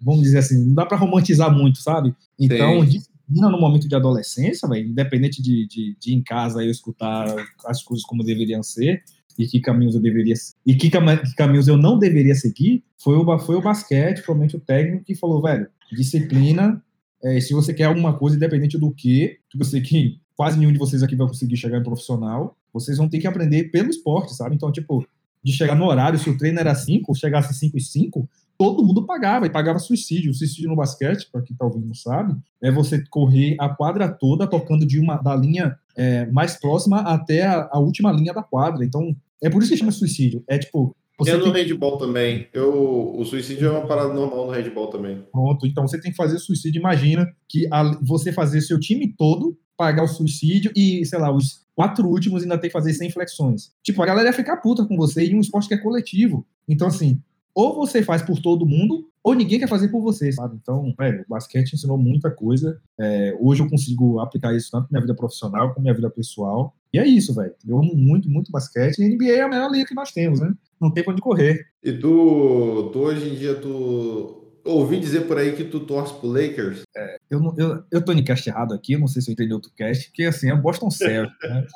vamos dizer assim, não dá para romantizar muito, sabe? Então, Sim. disciplina no momento de adolescência, véio, independente de, de, de em casa eu escutar as coisas como deveriam ser e que caminhos eu deveria e que caminhos eu não deveria seguir, foi o, foi o basquete, provavelmente o técnico que falou, velho, disciplina, é, se você quer alguma coisa, independente do que, que eu sei que quase nenhum de vocês aqui vai conseguir chegar em profissional, vocês vão ter que aprender pelo esporte, sabe? Então, tipo, de chegar no horário, se o treino era 5, chegasse 5 e 5, todo mundo pagava, e pagava suicídio. O suicídio no basquete, para quem tá ouvindo não sabe, é você correr a quadra toda tocando de uma da linha é, mais próxima até a, a, última linha da quadra. Então, é por isso que chama suicídio. É tipo.
Você é no tem... handball também. Eu, o suicídio é uma parada normal no handball também.
Pronto, então você tem que fazer suicídio. Imagina que a, você fazer seu time todo pagar o suicídio e, sei lá, os quatro últimos ainda tem que fazer 100 flexões. Tipo, a galera ia ficar puta com você em um esporte que é coletivo. Então, assim, ou você faz por todo mundo, ou ninguém quer fazer por você, sabe? Então, velho, o basquete ensinou muita coisa. É, hoje eu consigo aplicar isso tanto na minha vida profissional como na minha vida pessoal. E é isso, velho. Eu amo muito, muito basquete. E NBA é a melhor liga que nós temos, né? Não tem pra onde correr.
E tu, tu hoje em dia, tu ouvi dizer por aí que tu torce pro Lakers.
É, eu, não, eu, eu tô em cast errado aqui, eu não sei se eu entendi outro cast, que assim, é Boston Celtics, né?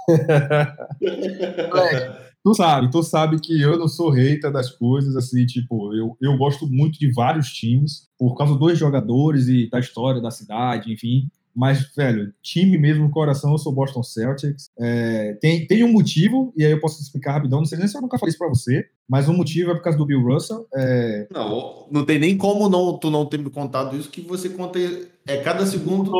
tu sabe, tu sabe que eu não sou hater das coisas, assim, tipo, eu, eu gosto muito de vários times, por causa dos jogadores e da história da cidade, enfim. Mas, velho, time mesmo coração, eu sou Boston Celtics. É, tem, tem um motivo, e aí eu posso explicar rapidão. Não sei nem se eu nunca falei isso pra você, mas o motivo é por causa do Bill Russell. É...
Não, não tem nem como não, tu não ter me contado isso, que você conta. É cada segundo,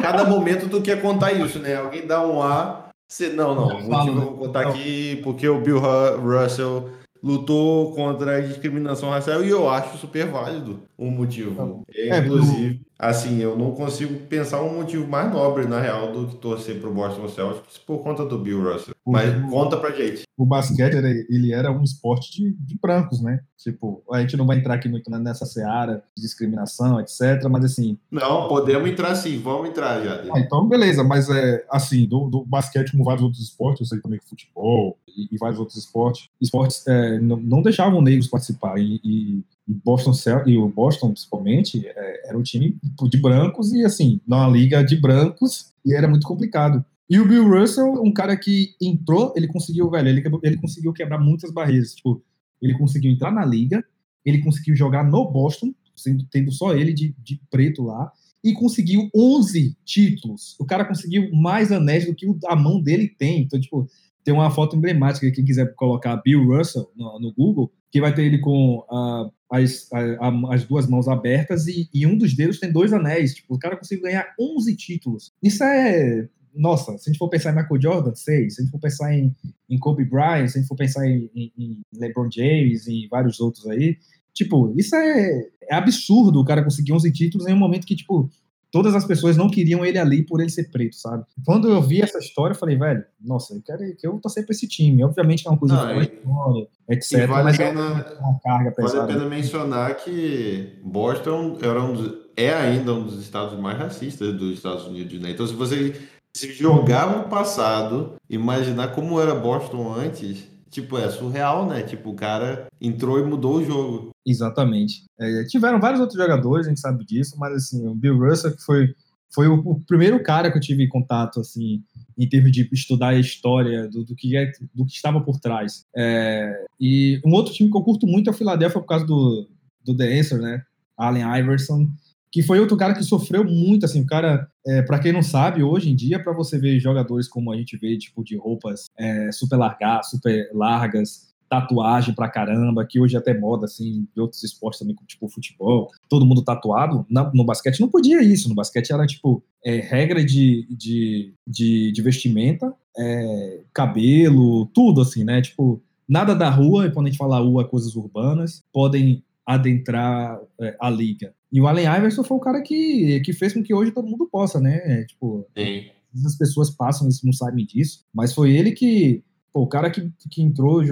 cada momento tu quer contar isso, né? Alguém dá um A. Você, não, não. O motivo eu vou contar aqui porque o Bill Russell lutou contra a discriminação racial e eu acho super válido o motivo. É, é inclusive, assim, eu não consigo pensar um motivo mais nobre, na real, do que torcer pro Boston Celtics por conta do Bill Russell. Mas o, conta pra gente.
O basquete, ele era um esporte de, de, brancos, né? Tipo, a gente não vai entrar aqui muito nessa seara de discriminação, etc, mas assim...
Não, podemos entrar sim, vamos entrar já.
Ah, então, beleza, mas é assim, do, do, basquete como vários outros esportes, eu sei também que futebol e, e vários outros esportes, esportes é, não, não deixavam negros participar e, e Boston e o Boston principalmente é, era um time de brancos e assim numa liga de brancos e era muito complicado. E o Bill Russell um cara que entrou ele conseguiu velho ele, ele conseguiu quebrar muitas barreiras. Tipo ele conseguiu entrar na liga ele conseguiu jogar no Boston sendo tendo só ele de, de preto lá e conseguiu 11 títulos. O cara conseguiu mais anéis do que a mão dele tem. Então tipo tem uma foto emblemática, quem quiser colocar Bill Russell no, no Google, que vai ter ele com uh, as, a, as duas mãos abertas e, e, um dos dedos tem dois anéis. Tipo, o cara conseguiu ganhar 11 títulos. Isso é. Nossa, se a gente for pensar em Michael Jordan, sei. Se a gente for pensar em, em Kobe Bryant, se a gente for pensar em, em, em LeBron James e vários outros aí, tipo, isso é, é absurdo o cara conseguir 11 títulos em um momento que, tipo, todas as pessoas não queriam ele ali por ele ser preto, sabe? Quando eu vi essa história, eu falei, velho, nossa, eu quero que eu torcer pra esse time. Obviamente é uma coisa
não,
história, etc.
E vale
mas
a pena,
é uma carga pesada.
Vale a pena mencionar que Boston era um dos, é ainda um dos estados mais racistas dos Estados Unidos, né? Então, se você se jogar no passado, imaginar como era Boston antes, tipo, é surreal, né? Tipo, o cara entrou e mudou o jogo.
Exatamente. É, tiveram vários outros jogadores, a gente sabe disso, mas assim, o Bill Russell que foi, foi o, o, primeiro cara que eu tive contato, assim, em termos de estudar a história do, do que, é, do que estava por trás. É, e um outro time que eu curto muito é o Philadelphia por causa do, do The Answer, né? Allen Iverson, que foi outro cara que sofreu muito, assim, o cara, é, para quem não sabe, hoje em dia, para você ver jogadores como a gente vê, tipo, de roupas é, super largas, super largas, tatuagem pra caramba, que hoje é até moda, assim, de outros esportes também, tipo futebol, todo mundo tatuado, no, no basquete não podia isso, no basquete era, tipo, é, regra de, de, de, de vestimenta, é, cabelo, tudo, assim, né, tipo, nada da rua, e quando a gente fala rua, coisas urbanas, podem adentrar é, a liga. E o Allen Iverson foi o cara que, que fez com que hoje todo mundo possa, né? Tipo,
Sim.
as pessoas passam e não sabem disso, mas foi ele que, pô, o cara que, que entrou,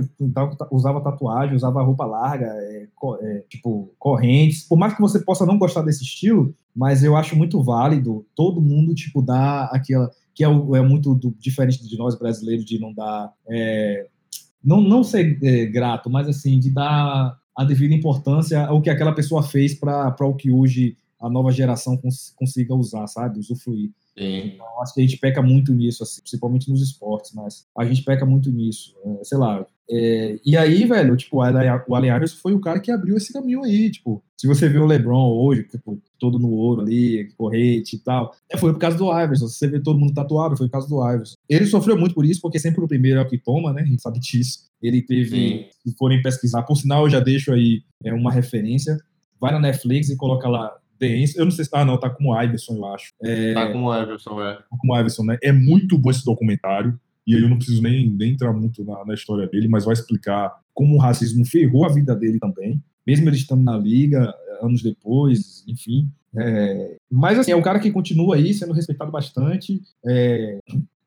usava tatuagem, usava roupa larga, é, é, tipo, correntes. Por mais que você possa não gostar desse estilo, mas eu acho muito válido todo mundo, tipo, dar aquela. Que é, é muito do, diferente de nós brasileiros, de não dar. É, não, não ser é, grato, mas assim, de dar a devida importância ao que aquela pessoa fez para o que hoje a nova geração cons consiga usar, sabe? Usufruir.
Sim.
Então, acho que a gente peca muito nisso, assim, principalmente nos esportes, mas a gente peca muito nisso, é, sei lá. É, e aí, velho, tipo, o Allen Iverson foi o cara que abriu esse caminho aí, tipo, se você vê o LeBron hoje, tipo, todo no ouro ali, corrente e tal, é, foi por causa do Iverson, se você vê todo mundo tatuado, foi por causa do Iverson. Ele sofreu muito por isso, porque sempre o primeiro é o que toma, né, a gente sabe disso. Ele teve, Sim. se forem pesquisar, por sinal, eu já deixo aí é, uma referência, vai na Netflix e coloca lá eu não sei se. Ah, não, tá com o Iverson, eu acho.
É, tá com o Iverson, é. Tá
com o Iverson, né? É muito bom esse documentário. E aí eu não preciso nem, nem entrar muito na, na história dele, mas vai explicar como o racismo ferrou a vida dele também. Mesmo ele estando na liga, anos depois, enfim. É, mas assim, é um cara que continua aí sendo respeitado bastante. É,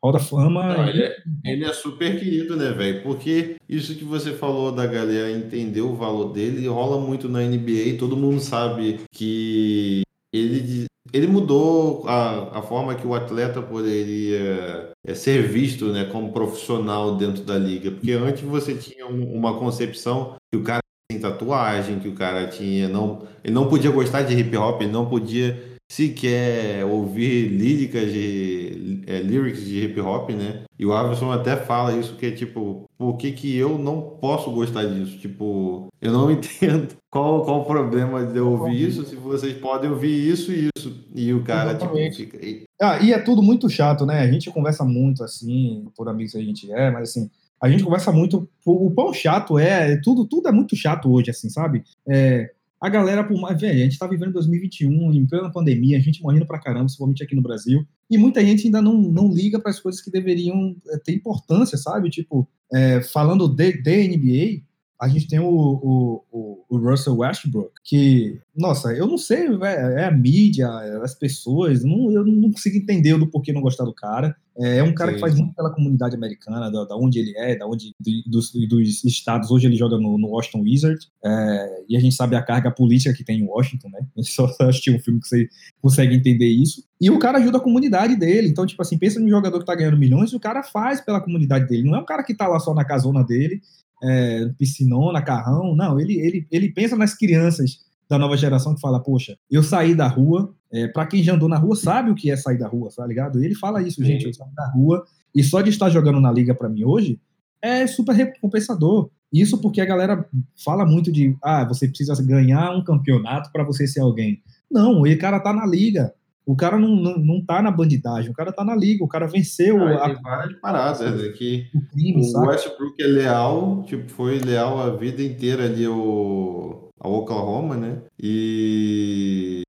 Hall Fama.
Não, ele, é, ele, é, super querido, né, velho? Porque isso que você falou da galera entender o valor dele rola muito na NBA. Todo mundo sabe que ele, ele mudou a, a forma que o atleta poderia é, ser visto né, como profissional dentro da liga. Porque antes você tinha um, uma concepção que o cara tem tatuagem, que o cara tinha. não Ele não podia gostar de hip hop, ele não podia se quer ouvir líricas de é, lyrics de hip hop, né? E o Averson até fala isso que é tipo, por que, que eu não posso gostar disso? Tipo, eu não [laughs] entendo qual, qual o problema de eu ouvir isso, se vocês podem ouvir isso e isso. E o cara, tipo, fica aí.
Ah, e é tudo muito chato, né? A gente conversa muito assim, por amigos que a gente é, mas assim, a gente conversa muito. O, o pão chato é, tudo, tudo é muito chato hoje, assim, sabe? É, a galera, por mais. Velho, a gente tá vivendo 2021, em plena pandemia, a gente morrendo pra caramba, principalmente aqui no Brasil, e muita gente ainda não, não liga para as coisas que deveriam eh, ter importância, sabe? Tipo, é, falando de, de NBA, a gente tem o, o, o, Russell Westbrook, que, nossa, eu não sei, é a mídia, é as pessoas, não, eu não consigo entender do porquê não gostar do cara. É, é um cara Sim. que faz muito pela comunidade americana, da, da onde ele é, da onde dos, dos, estados. Hoje ele joga no, no Washington Wizards, é, e a gente sabe a carga política que tem em Washington, né? A [laughs] gente só assistiu um filme que você consegue entender isso. E o cara ajuda a comunidade dele. Então, tipo assim, pensa num jogador que tá ganhando milhões, o cara faz pela comunidade dele. Não é um cara que tá lá só na casona dele é, piscinona, carrão. Não, ele, ele, ele pensa nas crianças da nova geração que fala, poxa, eu saí da rua, é, para quem já andou na rua sabe o que é sair da rua, tá ligado? Ele fala isso, Sim. gente, eu saí da rua, e só de estar jogando na liga para mim hoje é super recompensador. Isso porque a galera fala muito de, ah, você precisa ganhar um campeonato para você ser alguém. Não, o cara tá na liga. O cara não, não, não tá na bandidagem, o cara tá na liga, o cara venceu.
Ah, a... Tem várias paradas, é que o, crime, o Westbrook é leal, tipo, foi leal a vida inteira ali ao, ao Oklahoma, né? E,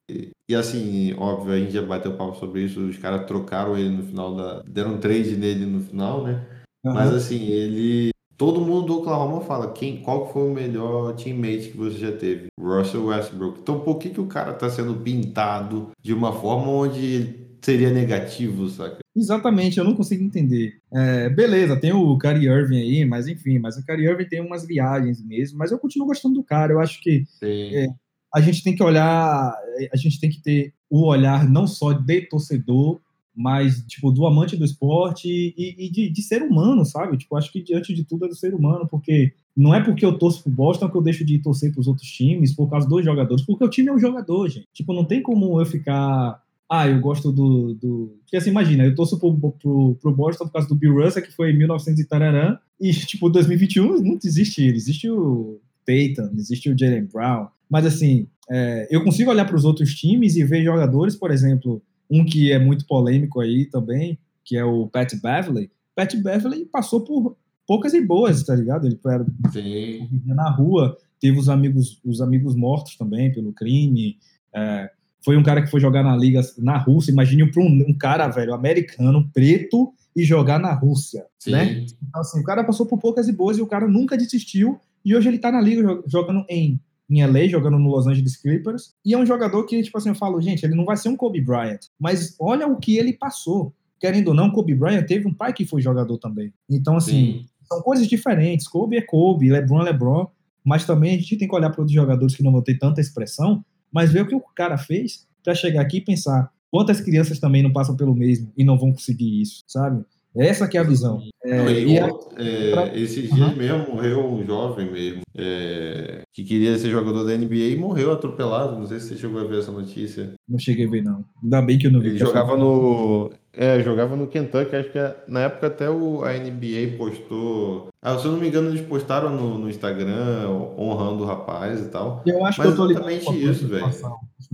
e assim, óbvio, a gente já bateu papo sobre isso, os caras trocaram ele no final da. deram um trade nele no final, né? Uhum. Mas assim, ele todo mundo do Oklahoma fala quem, qual foi o melhor teammate que você já teve? Russell Westbrook. Então por que, que o cara tá sendo pintado de uma forma onde seria negativo, saca?
Exatamente, eu não consigo entender. É, beleza, tem o Kyrie Irving aí, mas enfim, mas o Kyrie Irving tem umas viagens mesmo, mas eu continuo gostando do cara, eu acho que é, a gente tem que olhar, a gente tem que ter o olhar não só de torcedor, mas, tipo, do amante do esporte e, e de, de, ser humano, sabe? Tipo, acho que diante de tudo é do ser humano, porque não é porque eu torço pro Boston que eu deixo de torcer pros outros times por causa dos jogadores, porque o time é um jogador, gente. Tipo, não tem como eu ficar ah, eu gosto do. do... Porque assim, imagina, eu torço pro, pro, pro Boston por causa do Bill Russell, que foi em 1900 e tararã, e tipo, 2021 não existe ele. Existe o Peyton, existe o Jalen Brown. Mas assim, é, eu consigo olhar para os outros times e ver jogadores, por exemplo, um que é muito polêmico aí também, que é o Pat Beverly. Pat Beverly passou por poucas e boas, tá ligado? Ele era Sim. na rua, teve os amigos, os amigos mortos também pelo crime. É, foi um cara que foi jogar na liga na Rússia. Imagine para um, um, cara, velho, americano, preto, e jogar na Rússia, Sim. né? Então, assim, o cara passou por poucas e boas e o cara nunca desistiu. E hoje ele tá na liga jogando em, em LA, jogando no Los Angeles Clippers. E é um jogador que, tipo assim, eu falo, gente, ele não vai ser um Kobe Bryant, mas olha o que ele passou. Querendo ou não, Kobe Bryant teve um pai que foi jogador também. Então, assim, Sim. são coisas diferentes. Kobe é Kobe, LeBron é LeBron. Mas também a gente tem que olhar para outros jogadores que não vão ter tanta expressão mas ver o que o cara fez para chegar aqui e pensar quantas crianças também não passam pelo mesmo e não vão conseguir isso, sabe? Essa que é a visão.
É, não, e, é, pra... Esses dias uhum. mesmo morreu um jovem mesmo, é, que queria ser jogador da NBA e morreu atropelado. Não sei se você chegou a ver essa notícia.
Não cheguei a ver, não. Ainda bem que eu não vi.
Ele jogava no. É, jogava no Kentucky, acho que é, na época até o, a NBA postou. Ah, se eu não me engano, eles postaram no, no Instagram honrando o rapaz e tal.
Eu acho Mas que eu tô ligado. exatamente isso, velho.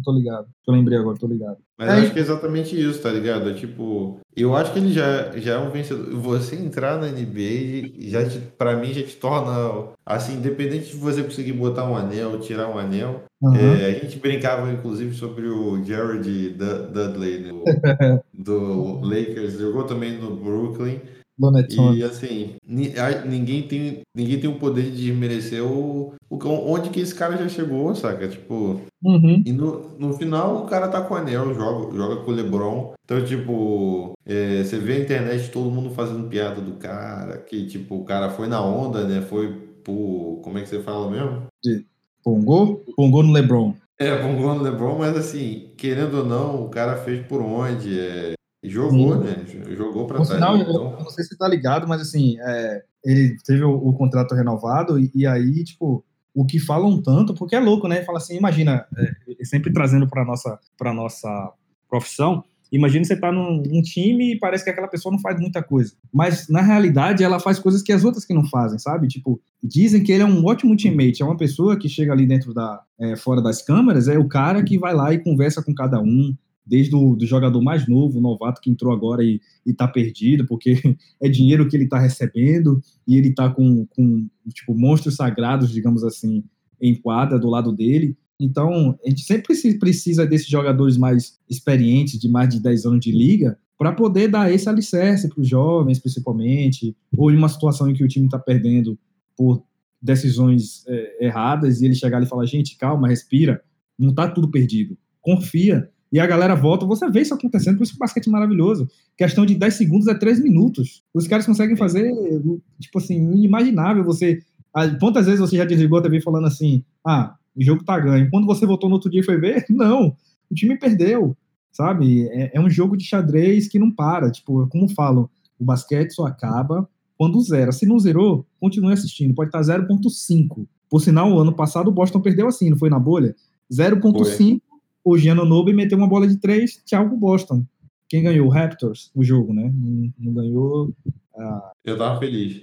Tô ligado. Eu lembrei agora, tô ligado.
Mas é, acho que é exatamente isso, tá ligado? É tipo, eu acho que ele já, já é um vencedor. Você entrar na NBA, já te, pra mim, já te torna. Assim, independente de você conseguir botar um anel, tirar um anel. Uhum. É, a gente brincava, inclusive, sobre o Jared Dudley do, [laughs] do Lakers. Jogou também no Brooklyn. E assim, ninguém tem, ninguém tem o poder de desmerecer o, o, onde que esse cara já chegou, saca? Tipo, uhum. e no, no final o cara tá com o anel, joga, joga com o Lebron. Então, tipo, é, você vê a internet todo mundo fazendo piada do cara, que tipo, o cara foi na onda, né? Foi por. Como é que você fala mesmo?
De Pongou? Pongou no Lebron.
É, pongou no Lebron, mas assim, querendo ou não, o cara fez por onde. É, Jogou, Sim. né? Jogou para trás.
Final, então... eu, não sei se você tá ligado, mas assim, é, ele teve o, o contrato renovado e, e, aí, tipo, o que falam tanto, porque é louco, né? Fala assim, imagina, é, sempre trazendo para nossa para nossa profissão, imagina você tá num, time e parece que aquela pessoa não faz muita coisa, mas na realidade ela faz coisas que as outras que não fazem, sabe? Tipo, dizem que ele é um ótimo teammate, é uma pessoa que chega ali dentro da é, fora das câmeras, é o cara que vai lá e conversa com cada um, desde o do jogador mais novo, novato que entrou agora e está perdido, porque [laughs] é dinheiro que ele está recebendo e ele está com, com tipo, monstros sagrados, digamos assim, em quadra do lado dele. Então, a gente sempre precisa desses jogadores mais experientes, de mais de 10 anos de liga, para poder dar esse alicerce para os jovens, principalmente, ou em uma situação em que o time está perdendo por decisões é, erradas e ele chegar ali e falar: gente, calma, respira, não está tudo perdido, confia e a galera volta, você vê isso acontecendo, por isso que o basquete é maravilhoso. Questão de 10 segundos é 3 minutos. Os caras conseguem fazer, tipo assim, inimaginável. Você. Quantas vezes você já desligou a TV falando assim, ah, o jogo tá ganho. Quando você voltou no outro dia e foi ver, [laughs] não, o time perdeu, sabe? É, é um jogo de xadrez que não para. Tipo, como falam, o basquete só acaba quando zera. Se não zerou, continue assistindo. Pode estar 0.5. Por sinal, o ano passado o Boston perdeu assim, não foi na bolha? 0.5 o Giannonobi meteu uma bola de três, tchau pro Boston. Quem ganhou? O Raptors, o jogo, né? Não, não ganhou.
Ah, Eu tava feliz.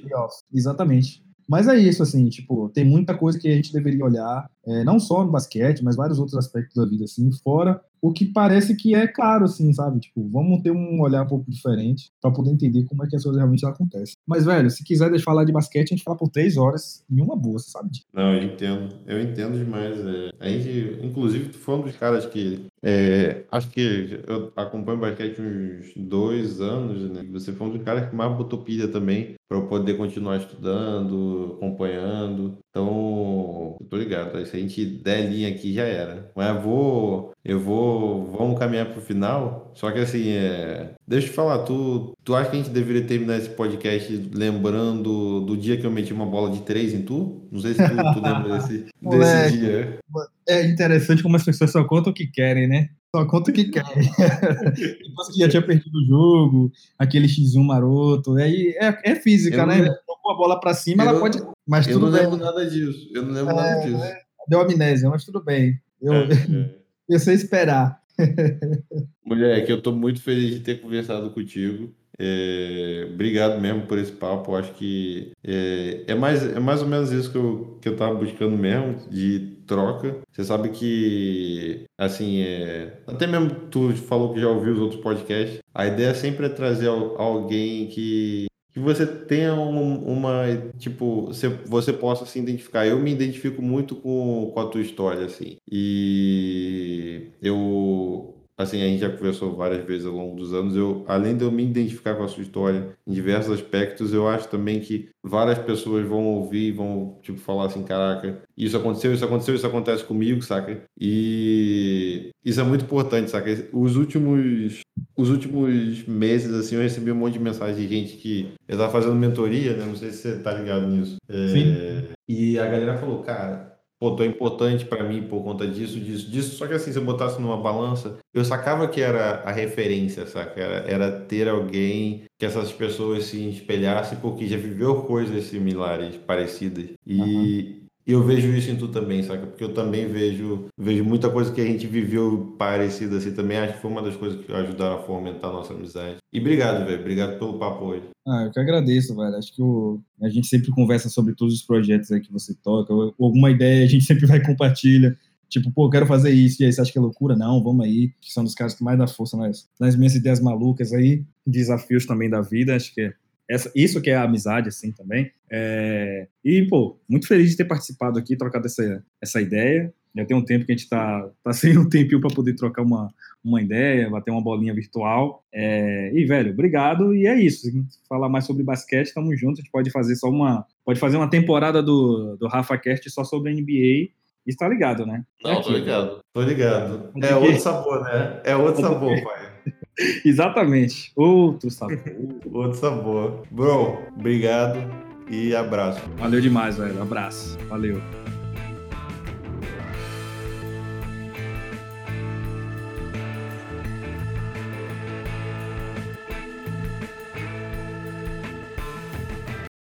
Exatamente. Mas é isso, assim, tipo, tem muita coisa que a gente deveria olhar, é, não só no basquete, mas vários outros aspectos da vida, assim, fora o que parece que é caro, assim, sabe? Tipo, vamos ter um olhar um pouco diferente para poder entender como é que as coisas realmente acontecem. Mas, velho, se quiser deixar falar de basquete, a gente fala por três horas em uma boa, sabe?
Não, eu entendo. Eu entendo demais. É. A gente, inclusive, tu foi um dos caras que É, acho que eu acompanho basquete uns dois anos, né? Você foi um dos caras que mais botou pilha também para eu poder continuar estudando, acompanhando. Então, eu tô ligado. Se a gente der linha aqui, já era. Mas eu vou, eu vou, vamos caminhar pro final. Só que assim, é... deixa eu te falar, tu, tu acha que a gente deveria terminar esse podcast lembrando do dia que eu meti uma bola de três em tu? Não sei se tu, tu lembra [laughs] desse, desse dia.
É interessante como as pessoas só contam o que querem, né? Só conta o que quer. Depois [laughs] que já tinha perdido o jogo, aquele X1 maroto. Aí é, é física, né? Tocou a bola pra cima, eu, ela pode. Mas
eu não lembro nada disso. Eu não lembro é, nada disso. É,
deu amnésia, mas tudo bem. Eu, é, é. [laughs] eu sei esperar. [laughs]
Mulher, que eu tô muito feliz de ter conversado contigo. É, obrigado mesmo por esse papo. Acho que é, é, mais, é mais ou menos isso que eu, que eu tava buscando mesmo, de troca. Você sabe que, assim, é, até mesmo tu falou que já ouviu os outros podcasts. A ideia sempre é trazer alguém que que você tenha um, uma, tipo, você, você possa se identificar. Eu me identifico muito com, com a tua história, assim. E eu, assim, a gente já conversou várias vezes ao longo dos anos, eu, além de eu me identificar com a sua história em diversos aspectos, eu acho também que várias pessoas vão ouvir vão, tipo, falar assim, caraca, isso aconteceu, isso aconteceu, isso acontece comigo, saca? E isso é muito importante, saca? Os últimos, os últimos meses, assim, eu recebi um monte de mensagem de gente que eu tava fazendo mentoria, né? Não sei se você tá ligado nisso. É... Sim. E a galera falou, cara, pô, tô importante para mim por conta disso, disso, disso. Só que assim, se eu botasse numa balança, eu sacava que era a referência, saca? Era, era ter alguém que essas pessoas se espelhassem porque já viveu coisas similares, parecidas. E, uhum. E eu vejo isso em tu também, saca? Porque eu também vejo, vejo muita coisa que a gente viveu parecida assim também. Acho que foi uma das coisas que ajudaram a fomentar a nossa amizade. E obrigado, velho. Obrigado pelo papo hoje.
Ah, eu que agradeço, velho. Acho que a gente sempre conversa sobre todos os projetos aí que você toca. Alguma ideia a gente [laughs] sempre vai compartilha. Tipo, pô, eu quero fazer isso. E aí, você acha que é loucura? Não, vamos aí. Que são dos caras que mais dá força nas, nas minhas ideias malucas aí. Desafios também da vida. Acho que é essa, isso que é a amizade, assim, também. É, e, pô, muito feliz de ter participado aqui, trocado essa, essa ideia. Já tem um tempo que a gente está tá [laughs] sem um tempinho para poder trocar uma, uma ideia, bater uma bolinha virtual. É, e, velho, obrigado. E é isso. Se falar mais sobre basquete, estamos juntos. A gente pode fazer só uma. Pode fazer uma temporada do, do Rafa Cast só sobre a NBA. E tá ligado, né?
Não, é tô ligado. Tô ligado. É outro sabor, né? É outro sabor, pai. [laughs]
Exatamente. Outro sabor.
Outro sabor. Bro, obrigado e abraço.
Valeu demais, velho. Abraço. Valeu.